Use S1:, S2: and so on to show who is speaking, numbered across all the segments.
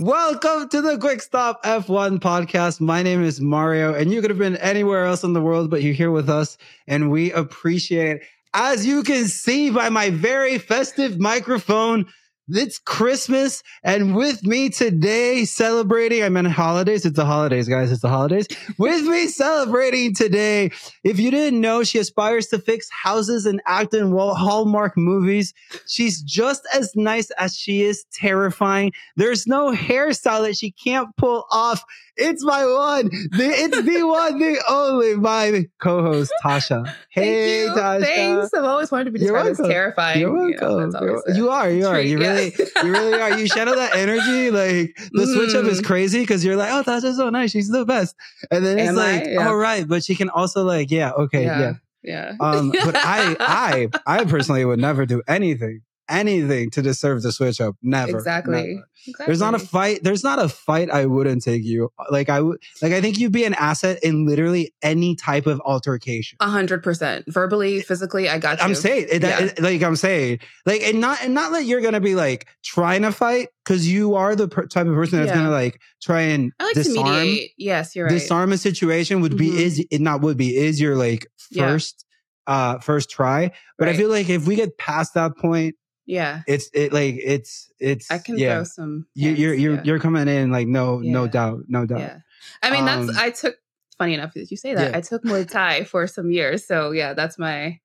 S1: Welcome to the Quick Stop F1 podcast. My name is Mario, and you could have been anywhere else in the world, but you're here with us, and we appreciate it. As you can see by my very festive microphone, it's Christmas, and with me today celebrating, I meant holidays. It's the holidays, guys. It's the holidays. with me celebrating today. If you didn't know, she aspires to fix houses and act in Hallmark movies. She's just as nice as she is terrifying. There's no hairstyle that she can't pull off. It's my one. The, it's the one, the only, my co-host Tasha. Hey,
S2: Thank.
S1: Tasha.
S2: Thanks. I've always wanted to be described as terrifying.
S1: You're
S2: You know,
S1: welcome. You're- you are. You are. You
S2: yeah.
S1: Really, you really are. You channel that energy. Like the switch up is
S2: Mm.
S1: crazy because you're like, oh, Tasha's so nice. She's the best. And then it's
S2: Am
S1: like,
S2: Yeah.
S1: all right, but she can also like, yeah, okay, yeah.
S2: yeah. Yeah.
S1: Um, but I, I, I personally would never do anything, anything to deserve the switch up. Never.
S2: exactly.
S1: never.
S2: exactly.
S1: There's not a fight. There's not a fight I wouldn't take you. Like I would. Like I think you'd be an asset in literally any type of altercation.
S2: a hundred percent. Verbally, physically, I got you.
S1: I'm saying, it,
S2: Yeah.
S1: it- like I'm saying, like, and not, and not that you're gonna be like trying to fight because you are the per- type of person that's
S2: Yeah.
S1: gonna like try and
S2: I like to
S1: disarm,
S2: mediate. Yes, you're right.
S1: disarm a situation. Would be
S2: Mhm.
S1: is it not would be is your like
S2: Yeah.
S1: first, uh, first try. But I feel like if we get past that point,
S2: yeah.
S1: it's it like it's it's
S2: I can
S1: yeah.
S2: throw some.
S1: You, you're you're
S2: yeah.
S1: you're coming in like no no doubt no doubt.
S2: Yeah. I mean, that's
S1: Um,
S2: I took. Funny enough that you say that.
S1: Yeah.
S2: I took Muay Thai for some years, so yeah, that's my.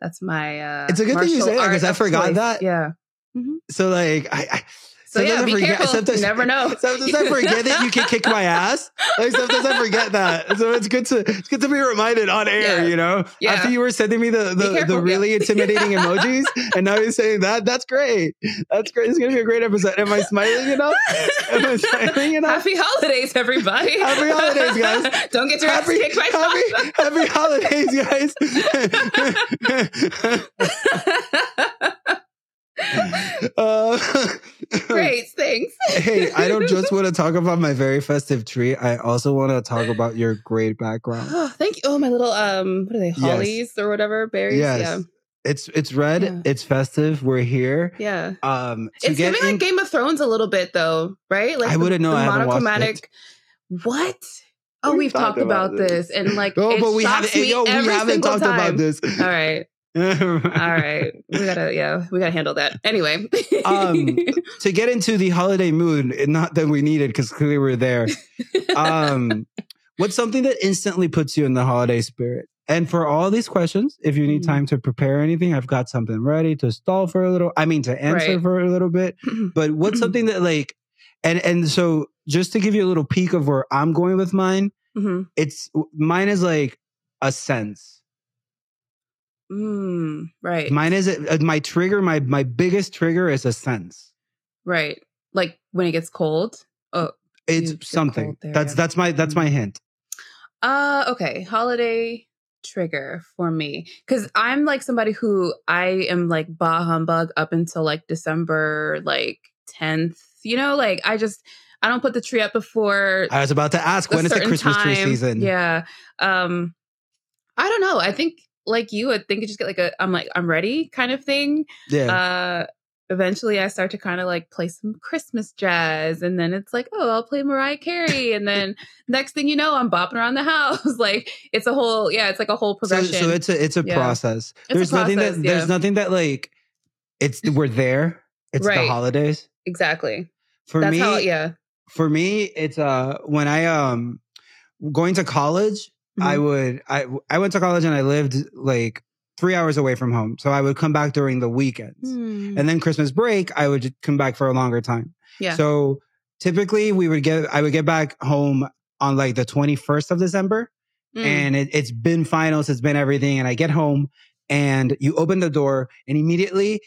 S2: That's my. uh
S1: It's a good thing you say that, 'cause
S2: art
S1: I forgot
S2: choice.
S1: that.
S2: Yeah.
S1: So like I. I
S2: So yeah,
S1: sometimes I
S2: be
S1: forget-
S2: careful.
S1: sometimes-
S2: you never know.
S1: Sometimes I forget that you can kick my ass. Like sometimes I forget that. So it's good to it's good to be reminded on air,
S2: Yeah.
S1: you know?
S2: Yeah.
S1: After you were sending me the the, the really
S2: yeah.
S1: intimidating emojis and now you're saying that, that's great. That's great. It's gonna be a great episode. Am I smiling enough? Am I smiling enough?
S2: Happy holidays, everybody.
S1: Happy holidays, guys.
S2: Don't get your ass kicked by
S1: happy, happy holidays, guys. uh,
S2: Great, thanks.
S1: hey, I don't just want to talk about my very festive tree. I also want to talk about your great background.
S2: Oh, thank you. Oh, my little um, what are they? Hollies or whatever berries?
S1: Yes.
S2: Yeah,
S1: It's it's red.
S2: Yeah.
S1: It's festive. We're here.
S2: yeah.
S1: Um, to
S2: It's
S1: get
S2: giving
S1: in-
S2: like Game of Thrones a little bit, though, right? Like
S1: I wouldn't know.
S2: The
S1: I
S2: monochromatic. What? Oh,
S1: We've
S2: we've,
S1: talked
S2: talked
S1: about
S2: about
S1: this.
S2: this, and like,
S1: oh, but we haven't. Yo, we haven't talked
S2: time.
S1: about this.
S2: All right, all right. We gotta, yeah, we gotta handle that. Anyway,
S1: Um, to get into the holiday mood, and not that we needed because clearly we're there. Um, what's something that instantly puts you in the holiday spirit? And for all these questions, if you need
S2: Mhm.
S1: time to prepare anything, I've got something ready to stall for a little. I mean, to answer
S2: Right.
S1: for a little bit. But what's something that like, and and so just to give you a little peek of where I'm going with mine,
S2: Mhm.
S1: it's mine is like a sense.
S2: Mm, right,
S1: Mine is uh, my trigger. My my biggest trigger is a sense.
S2: right. Like when it gets cold. Oh,
S1: It's something.
S2: there,
S1: that's
S2: yeah.
S1: that's my that's my hint.
S2: Uh okay, holiday trigger for me cuz I'm like somebody who I am like bah humbug up until like December like 10th. You know, like I just I don't put the tree up before
S1: I was about to ask when is the Christmas tree season?
S2: Yeah. Um I don't know. I think like you, I think you just get like a I'm like I'm ready kind of thing.
S1: Yeah.
S2: Uh eventually I start to kind of like play some Christmas jazz and then it's like, oh, I'll play Mariah Carey and then next thing you know, I'm bopping around the house. like it's a whole yeah, it's like a whole
S1: so,
S2: progression.
S1: so it's a it's a
S2: Yeah.
S1: process.
S2: It's a
S1: there's nothing that
S2: process,
S1: there's nothing that like it's we're there. It's the holidays.
S2: exactly.
S1: For
S2: That's
S1: me,
S2: how yeah.
S1: for me, it's uh when I um going to college, I
S2: Mhm.
S1: would I I went to college and I lived like three hours away from home. So I would come back during the weekends.
S2: Hmm.
S1: And then Christmas break, I would come back for a longer time.
S2: Yeah.
S1: So typically we would get I would get back home on like the 21st of December.
S2: Mm.
S1: and it, it's been finals, it's been everything. And I get home and you open the door and immediately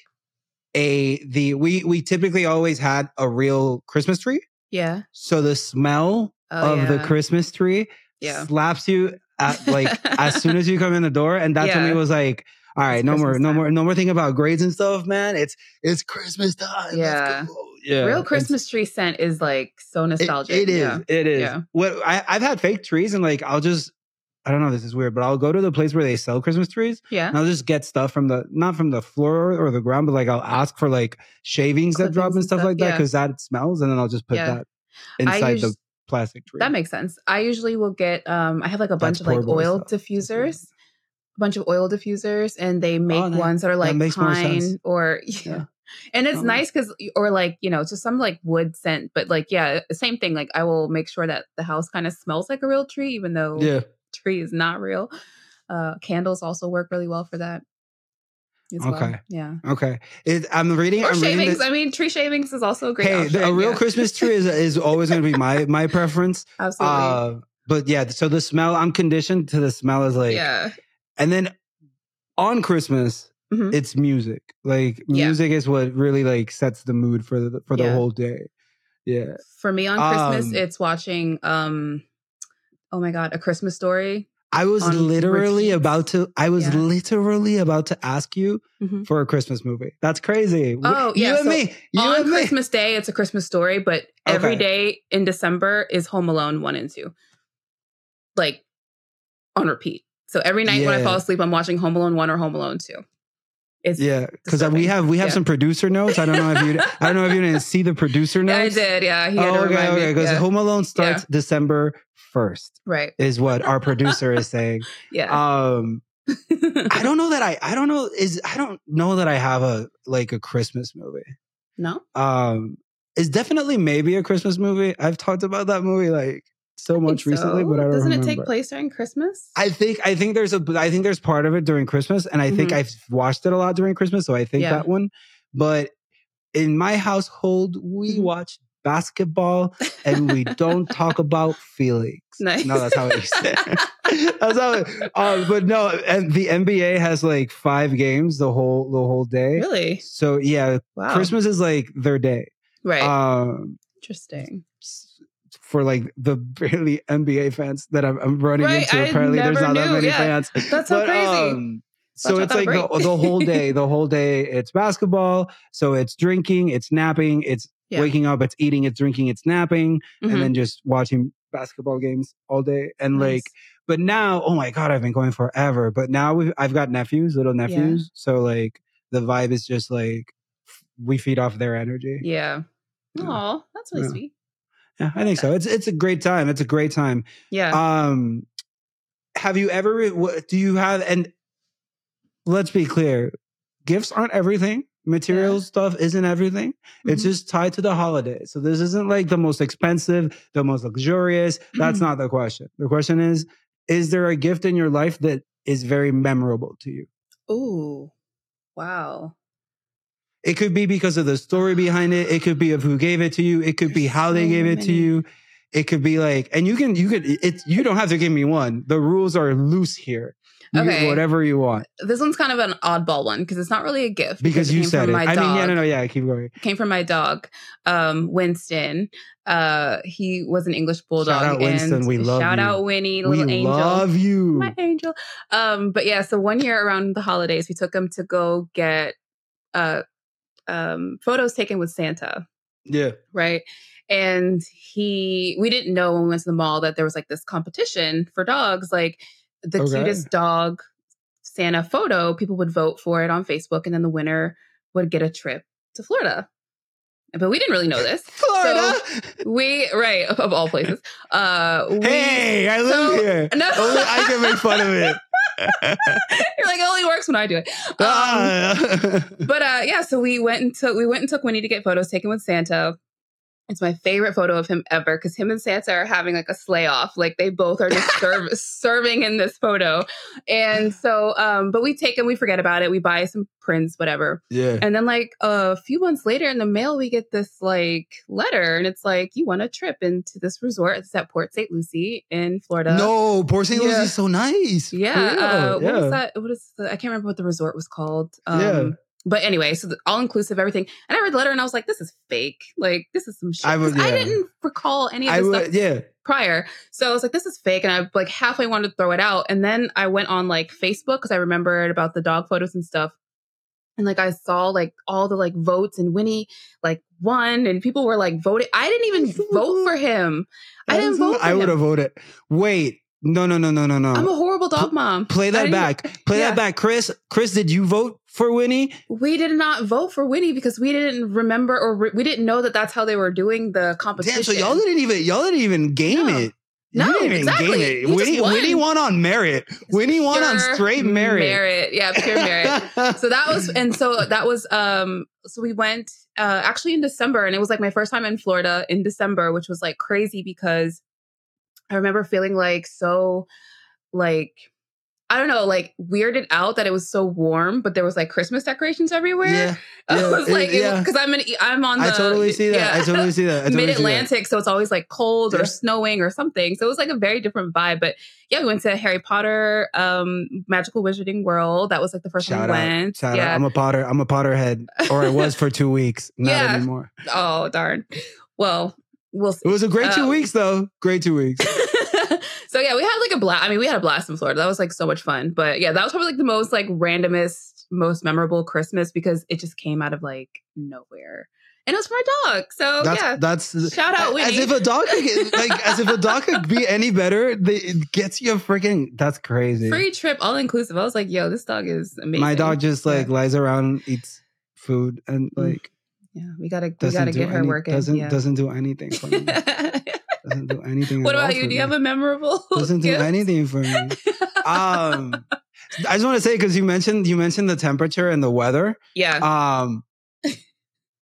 S1: a the we we typically always had a real Christmas tree.
S2: yeah.
S1: So the smell
S2: Oh,
S1: of the. Christmas tree
S2: Yeah.
S1: slaps you at like as soon as you come in the door. And that's when
S2: Yeah.
S1: it was like, all right,
S2: It's
S1: no more,
S2: Christmas
S1: no more, no more thinking about grades and stuff, man. It's it's Christmas time.
S2: Yeah.
S1: Yeah.
S2: Real Christmas tree scent is like so
S1: it-
S2: nostalgic.
S1: it is.
S2: Yeah.
S1: It is.
S2: Yeah.
S1: What I, I've had fake trees and like I'll just I don't know, this is weird, but I'll go to the place where they sell Christmas trees
S2: Yeah.
S1: and I'll just get stuff from the not from the floor or the ground, but like I'll ask for like shavings that drop
S2: Clippings
S1: and
S2: and
S1: stuff
S2: stuff,
S1: like that because that smells, and then I'll just put
S2: Yeah.
S1: that inside the plastic tree.
S2: That makes sense. I usually will get um I have like a bunch
S1: That's
S2: of like oil
S1: stuff.
S2: diffusers. A bunch of oil diffusers and they make
S1: Oh, that-
S2: ones that are like
S1: more
S2: pine or
S1: Yeah.
S2: And it's
S1: Oh.
S2: nice cuz or like, you know, just some like wood scent, but like yeah, same thing like I will make sure that the house kind of smells like a real tree even though
S1: yeah.
S2: tree is not real. Uh candles also work really well for that. As well.
S1: Okay.
S2: Yeah.
S1: Okay. It, I'm reading.
S2: Or
S1: I'm reading
S2: shavings.
S1: this-
S2: I mean, tree shavings is also a great.
S1: hey, the- a real
S2: yeah.
S1: Christmas tree is is always going to be my my preference.
S2: Absolutely.
S1: Uh, but yeah, so the smell, I'm conditioned to the smell is like,
S2: yeah.
S1: and then on Christmas,
S2: Mhm.
S1: it's music. Like
S2: Yeah.
S1: music is what really like sets the mood for the for the
S2: Yeah.
S1: whole day. Yeah.
S2: For me on Christmas,
S1: Um,
S2: it's watching. um Oh my god, a Christmas story.
S1: I was literally
S2: repeat.
S1: about to. I was
S2: Yeah.
S1: literally about to ask you
S2: Mhm.
S1: for a Christmas movie. That's crazy.
S2: Oh, yeah,
S1: you and
S2: so
S1: me. You
S2: on
S1: and me.
S2: Christmas Day, it's a Christmas story, but every
S1: Okay.
S2: day in December is Home Alone one and two, like on repeat. So every night when I fall asleep, I'm watching Home Alone one or Home Alone two. It's
S1: Yeah, because we have we have
S2: Yeah.
S1: some producer notes. I don't know if you I don't know if you didn't see the producer
S2: Yeah, I did. Yeah, he had
S1: Oh, okay, okay. Because
S2: Yeah.
S1: Home Alone starts December first,
S2: right.
S1: is what our producer is saying.
S2: Yeah.
S1: Um, I don't know that I I don't know is I don't know that I have a like a Christmas movie.
S2: no.
S1: Um, it's definitely maybe a Christmas movie. I've talked about that movie like so much
S2: think
S1: recently,
S2: so.
S1: but I don't
S2: Doesn't
S1: remember.
S2: it take place during Christmas?
S1: I think I think there's a I think there's part of it during Christmas, and I think
S2: Mhm.
S1: I've watched it a lot during Christmas, so I think
S2: Yeah.
S1: that one. But in my household, we
S2: Mhm.
S1: watch basketball and we don't talk about feelings.
S2: Nice.
S1: No, that's how it used to. that's how. It, uh, but no, and the NBA has like five games the whole the whole day.
S2: really?
S1: So yeah,
S2: Wow.
S1: Christmas is like their day.
S2: Right.
S1: Um,
S2: Interesting.
S1: For like the barely NBA fans that I'm, I'm running
S2: Right,
S1: into. Apparently, there's not that many
S2: yeah.
S1: fans.
S2: That's so crazy.
S1: um, so it's like the, the whole day. The whole day, it's basketball. So it's drinking, it's napping, it's
S2: Yeah.
S1: waking up, it's eating, it's drinking, it's napping,
S2: Mhm.
S1: and then just watching basketball games all day. And like, but now, oh my god, I've been going forever. But now we've, I've got nephews, little nephews. So like, the vibe is just like we feed off their energy.
S2: yeah.
S1: Yeah.
S2: Oh, that's really
S1: Yeah.
S2: sweet.
S1: Yeah, I think so. It's it's a great time. It's a great time.
S2: Yeah.
S1: Um, have you ever? what- Do you have? And let's be clear, gifts aren't everything. Material
S2: Yeah.
S1: stuff isn't everything. It's
S2: Mhm.
S1: just tied to the holiday. So this isn't like the most expensive, the most luxurious. That's
S2: Mm-hmm.
S1: not the question. The question is: Is there a gift in your life that is very memorable to you?
S2: Ooh. Wow.
S1: It could be because of the story behind it. It could be of who gave it to you. It could be
S2: There's
S1: how they
S2: so
S1: gave it to you. It could be like, and you can, you could, it's, you don't have to give me one. The rules are loose here. You
S2: Okay.
S1: whatever you want
S2: This one's kind of an oddball one because it's not really a gift.
S1: because
S2: it
S1: you said
S2: from
S1: it.
S2: My
S1: I
S2: dog.
S1: mean, yeah, no, no, yeah, keep going.
S2: Came from my dog, um, Winston. Uh, he was an English bulldog.
S1: out, Winston.
S2: and
S1: We love
S2: Shout
S1: you.
S2: out Winnie,
S1: We
S2: little angel.
S1: I love you.
S2: my angel. Um, but yeah, so one year around the holidays, we took him to go get uh um photos taken with Santa,
S1: Yeah.
S2: right? And he we didn't know when we went to the mall that there was like this competition for dogs, like the
S1: Okay.
S2: cutest dog Santa photo, people would vote for it on Facebook, and then the winner would get a trip to Florida. But we didn't really know this.
S1: Florida.
S2: We right of all places. Uh we,
S1: hey, I live
S2: so-
S1: here.
S2: No.
S1: Only I can make fun of it.
S2: You're like, it only works when I do it. Um,
S1: Ah.
S2: but uh yeah, so we went and took we went and took Winnie to get photos taken with Santa. It's my favorite photo of him ever because him and Santa are having like a sleigh off. Like they both are just serve, serving in this photo. And so, um, but we take him, we forget about it. We buy some prints, whatever.
S1: yeah.
S2: And then like a few months later in the mail, we get this like letter and it's like, you want a trip into this resort. It's at Port St. Lucie in Florida.
S1: No, Port St. Lucie is so nice.
S2: Yeah.
S1: For
S2: Uh, what
S1: yeah.
S2: was that? What is the, I can't remember what the resort was called. Um,
S1: Yeah.
S2: But anyway, so the, all inclusive, everything. And I read the letter and I was like, this is fake. Like, this is some shit.
S1: I would-
S2: 'Cause I didn't recall any of this
S1: would,
S2: stuff
S1: yeah.
S2: prior. So I was like, this is fake. And I like halfway wanted to throw it out. And then I went on like Facebook because I remembered about the dog photos and stuff. And like I saw like all the like votes and Winnie like won and people were like voting. I didn't even vote for him. I didn't vote for
S1: I would have voted. Wait, no, no, no, no, no, no.
S2: I'm a horrible dog mom.
S1: Play that back. Play
S2: Yeah.
S1: that back, Chris. Chris, did you vote for Winnie?
S2: We did not vote for Winnie because we didn't remember or re- we didn't know that that's how they were doing the competition.
S1: Damn, so y'all didn't even y'all didn't even game
S2: No.
S1: it.
S2: No,
S1: you didn't even
S2: exactly.
S1: game it. Winnie,
S2: won.
S1: Winnie won on merit. Winnie won on straight merit.
S2: Merit, yeah, pure merit. so that was and so that was um so we went uh actually in December and it was like my first time in Florida in December which was like crazy because I remember feeling like so like I don't know like weirded out that it was so warm but there was like Christmas decorations everywhere.
S1: yeah,
S2: I
S1: yeah,
S2: was like
S1: it- yeah.
S2: because I'm in I'm on the
S1: I totally see that.
S2: yeah.
S1: I totally see that. Totally
S2: Mid Atlantic, so it's always like cold or snowing or something. So it was like a very different vibe. But yeah, we went to Harry Potter, um, Magical Wizarding World. That was like the first
S1: Shout
S2: time we
S1: out.
S2: went.
S1: Shout
S2: yeah.
S1: out. I'm a Potter. I'm a Potterhead, or I was for two weeks. Not anymore.
S2: oh darn. Well, we'll see.
S1: It was a great two
S2: Um,
S1: weeks, though. Great two weeks.
S2: so yeah, we had like a blast. I mean, we had a blast in Florida. That was like so much fun. But yeah, that was probably like the most like randomest, most memorable Christmas because it just came out of like nowhere. And it was for my dog. So
S1: That's
S2: yeah.
S1: that's
S2: Shout out
S1: as if a dog could like as if a dog could be any better. They, it gets you a freaking. That's crazy.
S2: Free trip, all inclusive. I was like, yo, this dog is amazing.
S1: My dog just like
S2: Yeah.
S1: lies around, eats food, and
S2: Mm.
S1: like
S2: Yeah, we gotta we
S1: doesn't
S2: gotta
S1: do
S2: get her
S1: any-
S2: working.
S1: Doesn't
S2: yeah.
S1: doesn't do anything for me. doesn't do anything.
S2: what about you? Do you have a memorable?
S1: Doesn't do anything for me. Um, I just want to say because you mentioned you mentioned the temperature and the weather.
S2: yeah.
S1: Um,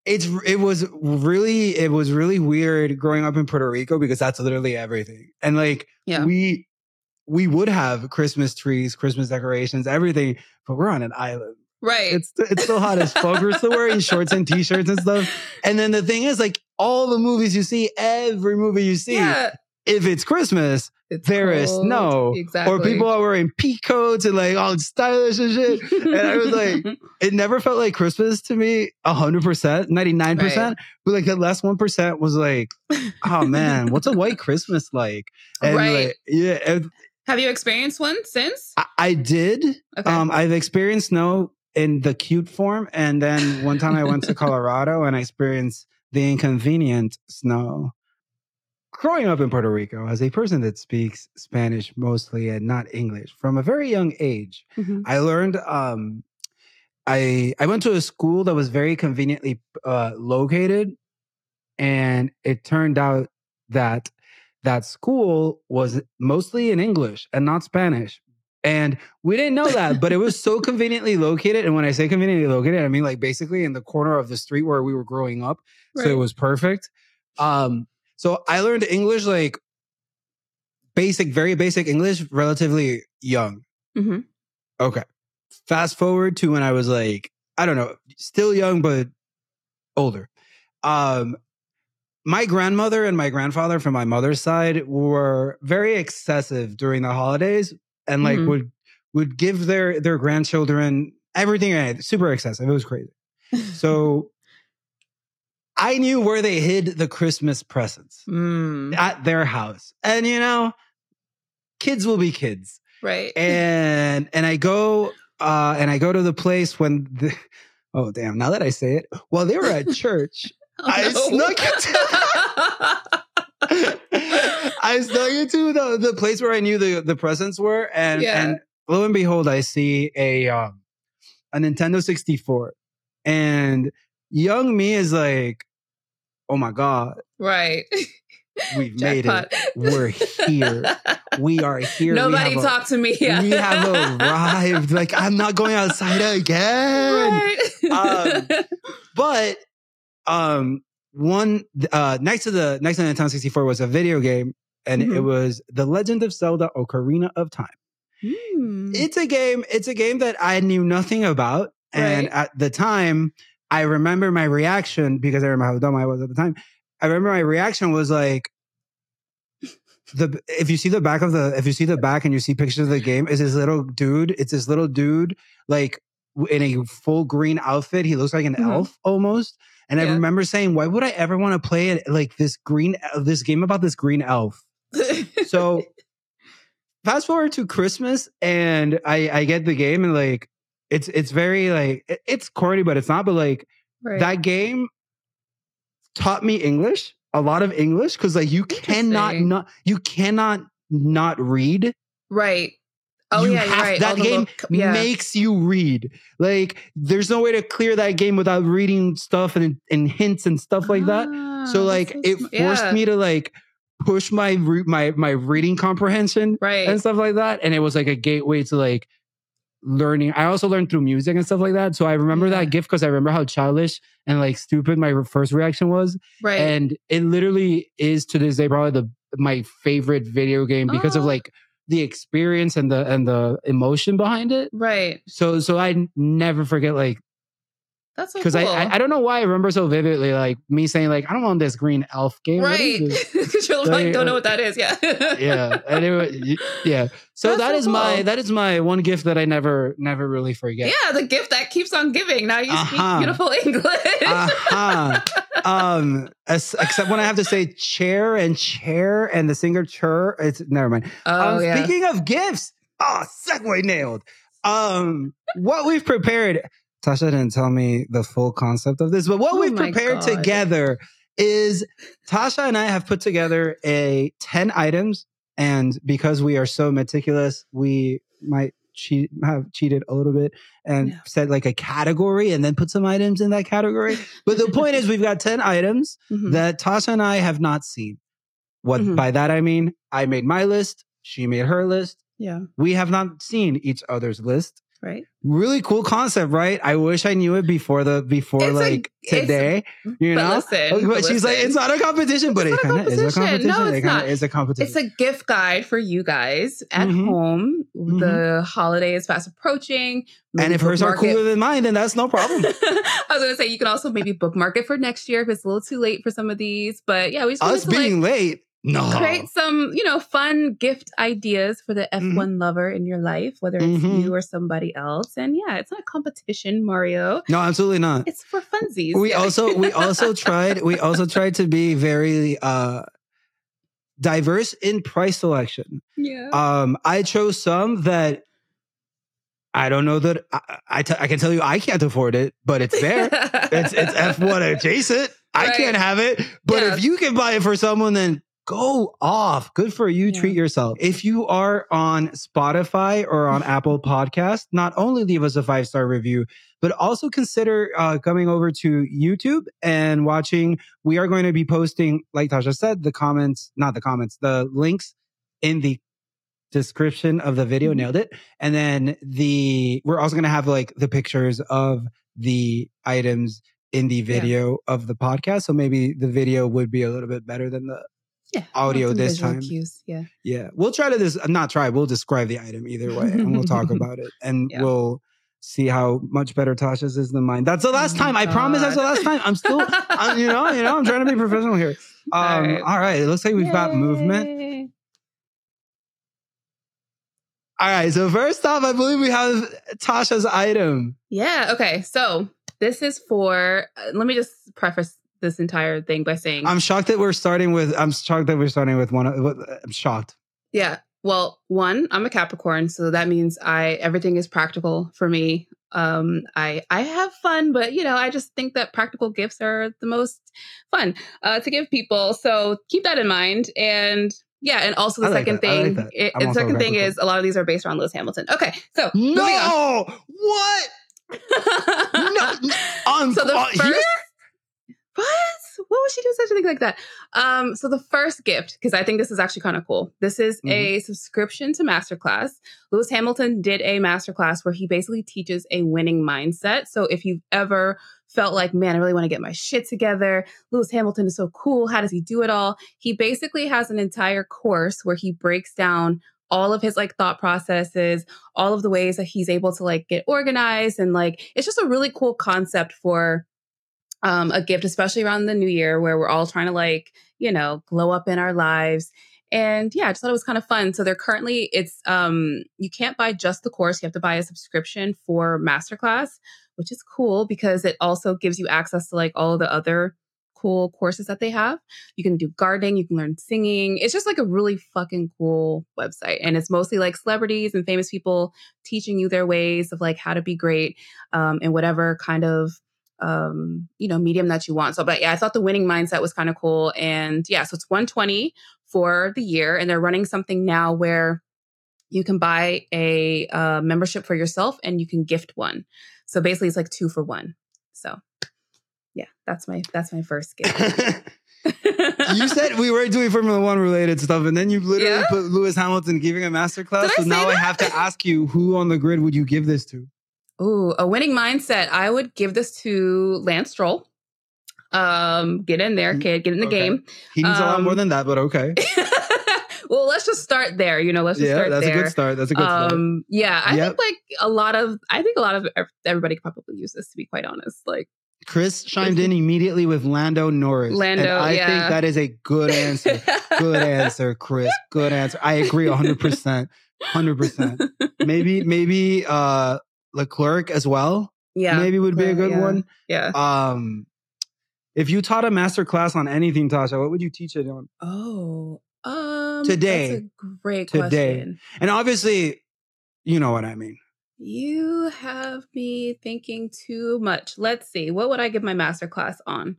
S1: it's it was really it was really weird growing up in Puerto Rico because that's literally everything. And like
S2: Yeah.
S1: we we would have Christmas trees, Christmas decorations, everything, but we're on an island.
S2: Right.
S1: It's it's still hot as fuck. We're still wearing shorts and t-shirts and stuff. And then the thing is, like all the movies you see, every movie you see,
S2: yeah.
S1: if it's Christmas,
S2: It's
S1: there is
S2: cold.
S1: snow.
S2: Exactly.
S1: or people are wearing pea coats and like all stylish and shit. And I was like, it never felt like Christmas to me, hundred percent, ninety nine percent. But like the last one percent was like, oh man, what's a white Christmas like? And
S2: Right.
S1: like, yeah,
S2: have you experienced one since?
S1: I, I did.
S2: Okay.
S1: Um, I've experienced snow in the cute form, and then one time I went to Colorado and I experienced the inconvenient snow. Growing up in Puerto Rico, as a person that speaks Spanish mostly and not English from a very young age,
S2: Mhm.
S1: I learned um I I went to a school that was very conveniently uh located and it turned out that that school was mostly in English and not Spanish. And we didn't know that, but it was so conveniently located. And when I say conveniently located, I mean like basically in the corner of the street where we were growing up. So it was perfect. Um, so I learned English like basic, very basic English, relatively young.
S2: Mhm.
S1: Okay. Fast forward to when I was like, I don't know, still young, but older. Um, my grandmother and my grandfather from my mother's side were very excessive during the holidays and like
S2: Mhm.
S1: would would give their their grandchildren everything I had, super excessive. It was crazy. So I knew where they hid the Christmas presents
S2: Mm,
S1: at their house. And you know, kids will be kids
S2: right.
S1: and and I go uh and I go to the place when the oh damn now that I say it well they were at church I snuck I snuck into the the place where I knew the the presents were and
S2: Yeah.
S1: and lo and behold I see a um a Nintendo 64 and young me is like oh my god
S2: right.
S1: we've made it We're here. we are here
S2: Nobody
S1: have a-
S2: talk to me. Yeah.
S1: we have arrived. Like I'm not going outside again.
S2: Right.
S1: Um, But um, one uh, next to the next to the Nintendo 64 was a video game, and it
S2: Mhm.
S1: was The Legend of Zelda: Ocarina of Time.
S2: Mm.
S1: It's a game. It's a game that I knew nothing about, and at the time, I remember my reaction because I remember how dumb I was at the time. I remember my reaction was like. The if you see the back of the if you see the back and you see pictures of the game is this little dude it's this little dude like in a full green outfit he looks like an
S2: Mhm.
S1: elf almost and I remember saying why would I ever want to play it like this green uh, this game about this green elf so fast forward to Christmas and I I get the game and like it's it's very like it- it's corny but it's not but like
S2: right.
S1: that game taught me English, a lot of English, because like you cannot not you cannot not read.
S2: right. Oh
S1: you
S2: yeah,
S1: have-
S2: right.
S1: that game
S2: little- yeah.
S1: makes you read. Like, there's no way to clear that game without reading stuff and, and hints and stuff like that.
S2: Ah,
S1: So like,
S2: so
S1: it forced
S2: yeah,
S1: me to like push my my my reading comprehension
S2: right.
S1: and stuff like that. And it was like a gateway to like learning. I also learned through music and stuff like that. So I remember
S2: Yeah.
S1: that gift because I remember how childish and like stupid my first reaction was.
S2: right.
S1: And it literally is to this day probably the my favorite video game because of
S2: Oh.
S1: like the experience and the and the emotion behind it.
S2: right.
S1: So so I never forget like
S2: That's so
S1: because
S2: cool.
S1: I, I I don't know why I remember so vividly like me saying like I don't want this green elf game.
S2: Right. Because you're
S1: So,
S2: like, don't know
S1: uh,
S2: what that is. Yeah.
S1: yeah. And it, yeah. So
S2: That's
S1: that
S2: so
S1: is my that is my one gift that I never never really forget.
S2: Yeah, the gift that keeps on giving. Now you speak
S1: Uh-huh.
S2: beautiful English.
S1: uh-huh. um as, except when I have to say chair and chair and the singer Cher it's never mind.
S2: oh
S1: um,
S2: yeah.
S1: speaking of gifts, oh segue nailed. Um what we've prepared Tasha didn't tell me the full concept of this, but what
S2: Oh
S1: we've prepared
S2: God.
S1: together is Tasha and I have put together a 10 items and because we are so meticulous, we might cheat have cheated a little bit and
S2: Yeah.
S1: said like a category and then put some items in that category. But the point is we've got 10 items
S2: Mhm.
S1: that Tasha and I have not seen. What
S2: Mhm.
S1: by that I mean, I made my list, she made her list.
S2: yeah.
S1: We have not seen each other's list.
S2: Right.
S1: Really cool concept, right? I wish I knew it before the before
S2: It's
S1: like
S2: it's-
S1: today. you
S2: but
S1: know,
S2: listen,
S1: but
S2: but
S1: she's like, it's not a competition, but
S2: It's
S1: it
S2: a
S1: kind of is a
S2: competition. No, it's
S1: kind
S2: not.
S1: is a competition.
S2: It's a gift guide for you guys at
S1: Mhm.
S2: home.
S1: Mhm.
S2: The holiday is fast approaching.
S1: and if hers are
S2: it.
S1: cooler than mine, then that's no problem.
S2: I was gonna say you can also maybe bookmark it for next year if it's a little too late for some of these. But yeah, we just
S1: Us
S2: to like
S1: being late, no.
S2: create some, you know, fun gift ideas for the F1 lover in your life, whether it's
S1: Mhm.
S2: you or somebody else. And yeah, it's not a competition, Mario.
S1: No, absolutely not.
S2: It's for funsies.
S1: we
S2: Yeah.
S1: also we also tried we also tried to be very uh diverse in price selection
S2: yeah.
S1: um i chose some that i don't know that i I t- I can tell you i can't afford it but it's there it's it's f1 adjacent i can't have it but
S2: Yeah.
S1: if you can buy it for someone then go off. Good for you.
S2: Yeah.
S1: treat yourself. If you are on spotify or on apple podcast not only leave us a five star review but also consider uh, coming over to youtube and watching. We are going to be posting like tasha said the comments not the comments the links in the description of the video.
S2: Mhm.
S1: nailed it. And then the we're also going to have like the pictures of the items in the video of the podcast. So maybe the video would be a little bit better than the
S2: yeah.
S1: audio this time.
S2: Cues. Yeah.
S1: yeah we'll try to this not try we'll describe the item either way and we'll talk about it and
S2: Yeah.
S1: we'll see how much better tasha's is than mine that's the last
S2: Oh my
S1: time i promise that's the last time i'm still I'm, you know you know i'm trying to be professional here um
S2: All right.
S1: all right it looks like we've got movement all right so first off i believe we have tasha's item
S2: Yeah. Okay. So this is for. Uh, let me just preface this entire thing by saying,
S1: i'm shocked that we're starting with i'm shocked that we're starting with one i'm shocked
S2: yeah. Well, one, I'm a Capricorn, so that means I everything is practical for me. Um, I I have fun, but you know, I just think that practical gifts are the most fun uh, to give people. So keep that in mind. And yeah, and also the
S1: like
S2: second
S1: that. Like
S2: thing,
S1: that.
S2: it- the second thing is a lot of these are based around Lewis Hamilton. Okay, so
S1: no what no on,
S2: so the
S1: on
S2: first
S1: here?
S2: Would she do such a thing like that. Um so the first gift because i think this is actually kind of cool. This is
S1: Mm-hmm.
S2: a subscription to masterclass. Lewis hamilton did a masterclass where he basically teaches a winning mindset. So if you've ever felt like man i really want to get my shit together. Lewis hamilton is so cool. How does he do it all? He basically has an entire course where he breaks down all of his like thought processes all of the ways that he's able to like get organized and like it's just a really cool concept for um, a gift, especially around the new year where we're all trying to like, you know, glow up in our lives. And yeah, I just thought it was kind of fun. So they're currently, it's, um, you can't buy just the course. You have to buy a subscription for Masterclass, which is cool because it also gives you access to like all the other cool courses that they have. You can do gardening, you can learn singing. It's just like a really fucking cool website. And it's mostly like celebrities and famous people teaching you their ways of like how to be great um, in whatever kind of um, you know, medium that you want. So, but yeah, I thought the winning mindset was kind of cool. And yeah, so it's 120 for the year, and they're running something now where you can buy a uh, membership for yourself and you can gift one. So basically, it's like two for one. So yeah, that's my that's my first gift.
S1: you said we were doing Formula One related stuff, and then you literally
S2: Yeah?
S1: put Lewis Hamilton giving a masterclass.
S2: Did
S1: So now I have to ask you, who on the grid would you give this to?
S2: Ooh, a winning mindset. I would give this to Lance Stroll. Um, get in there,
S1: Mm,
S2: kid. Get in the
S1: okay.
S2: game.
S1: He needs a lot
S2: Um,
S1: more than that, but okay.
S2: well, let's just start there. You know, let's just
S1: Yeah,
S2: start
S1: that's
S2: there.
S1: a good start. That's a good start.
S2: um, yeah, I
S1: Yep.
S2: think like a lot of, I think a lot of everybody could probably use this. To be quite honest, like
S1: Chris chimed in immediately with Lando Norris.
S2: Lando,
S1: and I
S2: yeah.
S1: think that is a good answer. Good answer, Chris. Good answer. I agree 100%. 100%. Maybe, maybe uh Leclerc as well.
S2: yeah,
S1: maybe would be a good
S2: yeah,
S1: one.
S2: Yeah.
S1: Um, if you taught a master class on anything, Tasha, what would you teach it on?
S2: Oh, um,
S1: Today.
S2: That's a great
S1: Today.
S2: question.
S1: And obviously, you know what I mean.
S2: You have me thinking too much. Let's see. What would I give my master class on?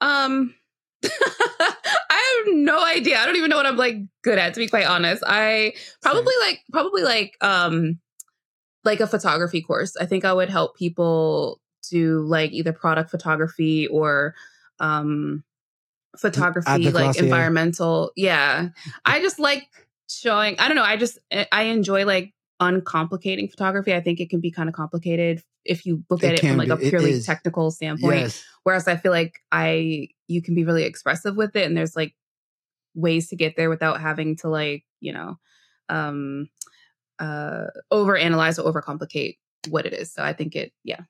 S2: Um I have no idea. I don't even know what I'm like good at to be quite honest. I probably like probably like um like a photography course. I think I would help people do like either product photography or um photography like
S1: Glossier.
S2: environmental. Yeah. I just like showing I don't know, I just I enjoy like uncomplicating photography. I think it can be kind of complicated if you look
S1: It
S2: at it, from like a
S1: be. It
S2: purely technical standpoint.
S1: Yes.
S2: Whereas I feel like I you can be really expressive with it and there's like ways to get there without having to like, you know, um uh overanalyze or overcomplicate what it is. So I think it yeah.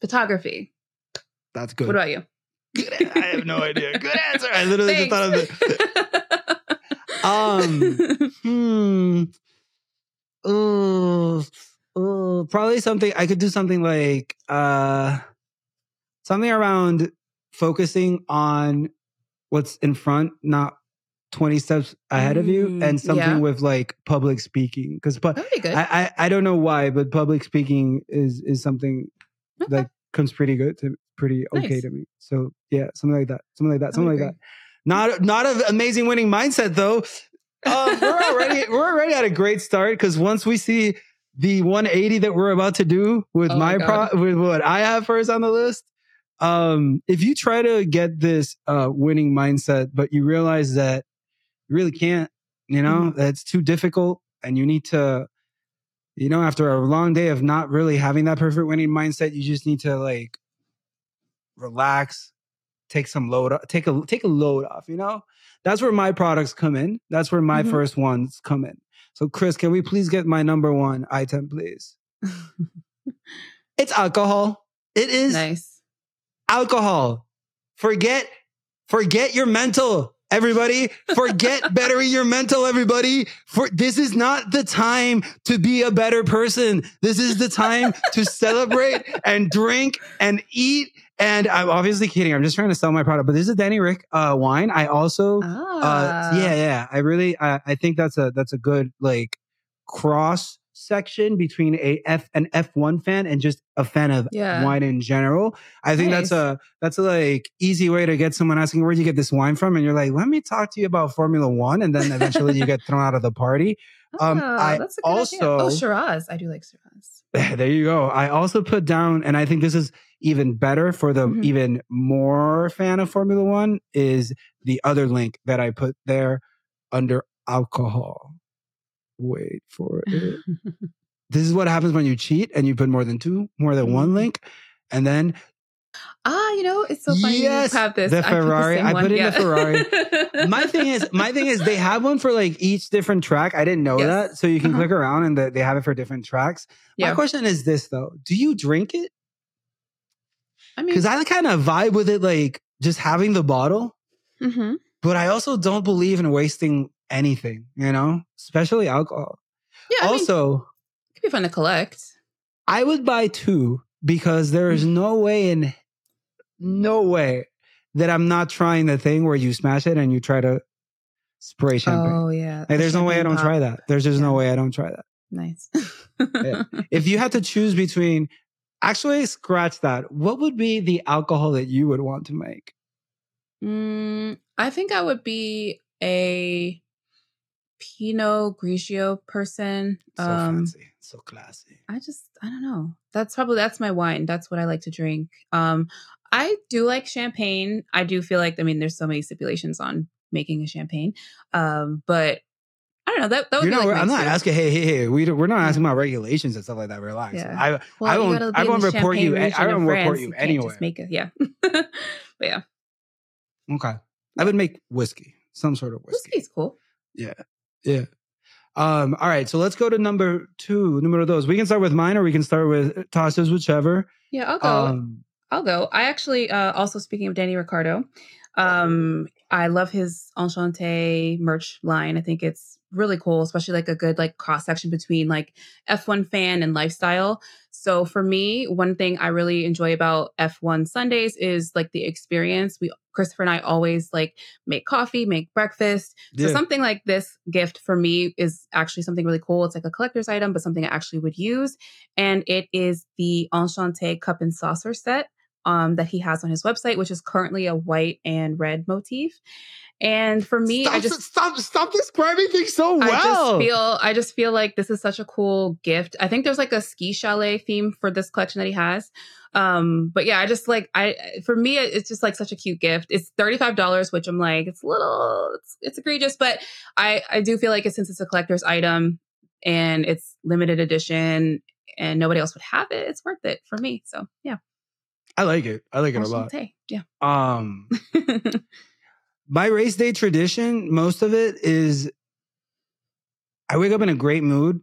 S2: Photography.
S1: That's good.
S2: What about you?
S1: Good- I have no idea. Good answer. I literally just thought of it.
S2: it.
S1: Um, Hmm. Ooh. Ooh. Probably something I could do something like uh something around focusing on what's in front, not 20 steps ahead of you,
S2: Mm,
S1: and something
S2: yeah.
S1: with like public speaking. Because pu-
S2: be.
S1: I, I I don't know why, but public speaking is is something
S2: Okay.
S1: that comes pretty good to pretty okay
S2: Nice.
S1: to me. So yeah, something like that. Something like that. Something like that. Not not an amazing winning mindset though. Um, we're already we're already at a great start because once we see the 180 that we're about to do with
S2: Oh my
S1: my pro with what I have first on the list. Um, if you try to get this uh winning mindset, but you realize that you really can't, you know,
S2: Mm-hmm.
S1: it's too difficult and you need to, you know, after a long day of not really having that perfect winning mindset, you just need to like relax, take some load, take a take a load off. You know, that's where my products come in. That's where my
S2: Mhm.
S1: first ones come in. So, Chris, can we please get my number one item, please? It's alcohol. It is
S2: nice.
S1: alcohol. Forget, forget your mental, everybody. Forget bettering your mental, everybody. For this is not the time to be a better person. This is the time to celebrate and drink and eat. And I'm obviously kidding. I'm just trying to sell my product, but this is Danny Ric uh, wine. I also, uh,
S2: Ah.
S1: yeah, yeah. I really, I, I think that's a that's a good like cross section between a F an F1 fan and just a fan of
S2: Yeah.
S1: wine in general. I think that's a that's a like easy way to get someone asking where'd you get this wine from, and you're like, let me talk to you about Formula One, and then eventually you get thrown out of the party. um,
S2: Ah,
S1: I
S2: that's a good idea.
S1: also-
S2: Oh, Shiraz. I do like Shiraz.
S1: there you go. I also put down, and I think this is even better for the
S2: Mhm.
S1: even more fan of Formula One is the other link that I put there under alcohol. Wait for it. this is what happens when you cheat and you put more than two, more than one
S2: Mhm.
S1: link, and then
S2: ah, you know, it's so funny
S1: Yes,
S2: you have this.
S1: the
S2: I put
S1: Ferrari. I
S2: one,
S1: put in the. Ferrari. my thing is my thing is they have one for like each different track. I didn't know
S2: Yes.
S1: that, so you can
S2: Uh-huh.
S1: click around and the, they have it for different tracks. My question is this though: Do you drink it?
S2: I mean,
S1: Because I kind of vibe with it, like just having the bottle.
S2: mhm.
S1: But I also don't believe in wasting anything, you know, especially alcohol.
S2: yeah, I mean,
S1: also,
S2: it could be fun to collect.
S1: I would buy two because there is no way in no way that I'm not trying the thing where you smash it and you try to spray champagne.
S2: Oh yeah.
S1: like
S2: the
S1: there's no way I don't try that. There's just no way I don't try that.
S2: Nice.
S1: Yeah. If you had to choose between actually scratch that, what would be the alcohol that you would want to make?
S2: Mm, I think I would be a Pinot Grigio person.
S1: So
S2: um,
S1: fancy, so classy.
S2: I just I don't know. That's probably that's my wine. That's what I like to drink. Um, I do like champagne. I do feel like I mean, there's so many stipulations on making a champagne. Um, but I don't know. That that would
S1: not,
S2: like
S1: I'm not asking. Hey, hey, hey. We we're not asking about regulations and stuff like that. Relax.
S2: Yeah.
S1: I
S2: Well,
S1: I won't. I won't report you. I won't report you anywhere.
S2: Just make it. Yeah. but yeah,
S1: Okay. I would make whiskey, some sort of whiskey.
S2: whiskey's cool.
S1: Yeah. Yeah. Um, all right. So let's go to number two, numero dos. We can start with mine or we can start with Tasha's, whichever.
S2: Yeah, I'll go.
S1: Um,
S2: I'll go. I actually uh also speaking of Danny Ricciardo, um, I love his Enchanté merch line. I think it's really cool, especially like a good like cross section between like F1 fan and lifestyle. So for me, one thing I really enjoy about F1 Sundays is like the experience. We Christopher and I always like make coffee, make breakfast. So
S1: yeah.
S2: something like this gift for me is actually something really cool. It's like a collector's item, but something I actually would use. And it is the Enchanté cup and saucer set um, that he has on his website, which is currently a white and red motif. And for me,
S1: stop,
S2: I just
S1: stop, stop describing things so well.
S2: I just feel I just feel like this is such a cool gift. I think there's like a ski chalet theme for this collection that he has. Um, but yeah, I just like I for me it's just like such a cute gift. It's $35, which I'm like, it's a little it's, it's egregious, but I I do feel like it since it's a collector's item and it's limited edition and nobody else would have it, it's worth it for me. So yeah.
S1: I like it. I like it a lot.
S2: Enchanté. Yeah.
S1: Um, my race day tradition, most of it is I wake up in a great mood.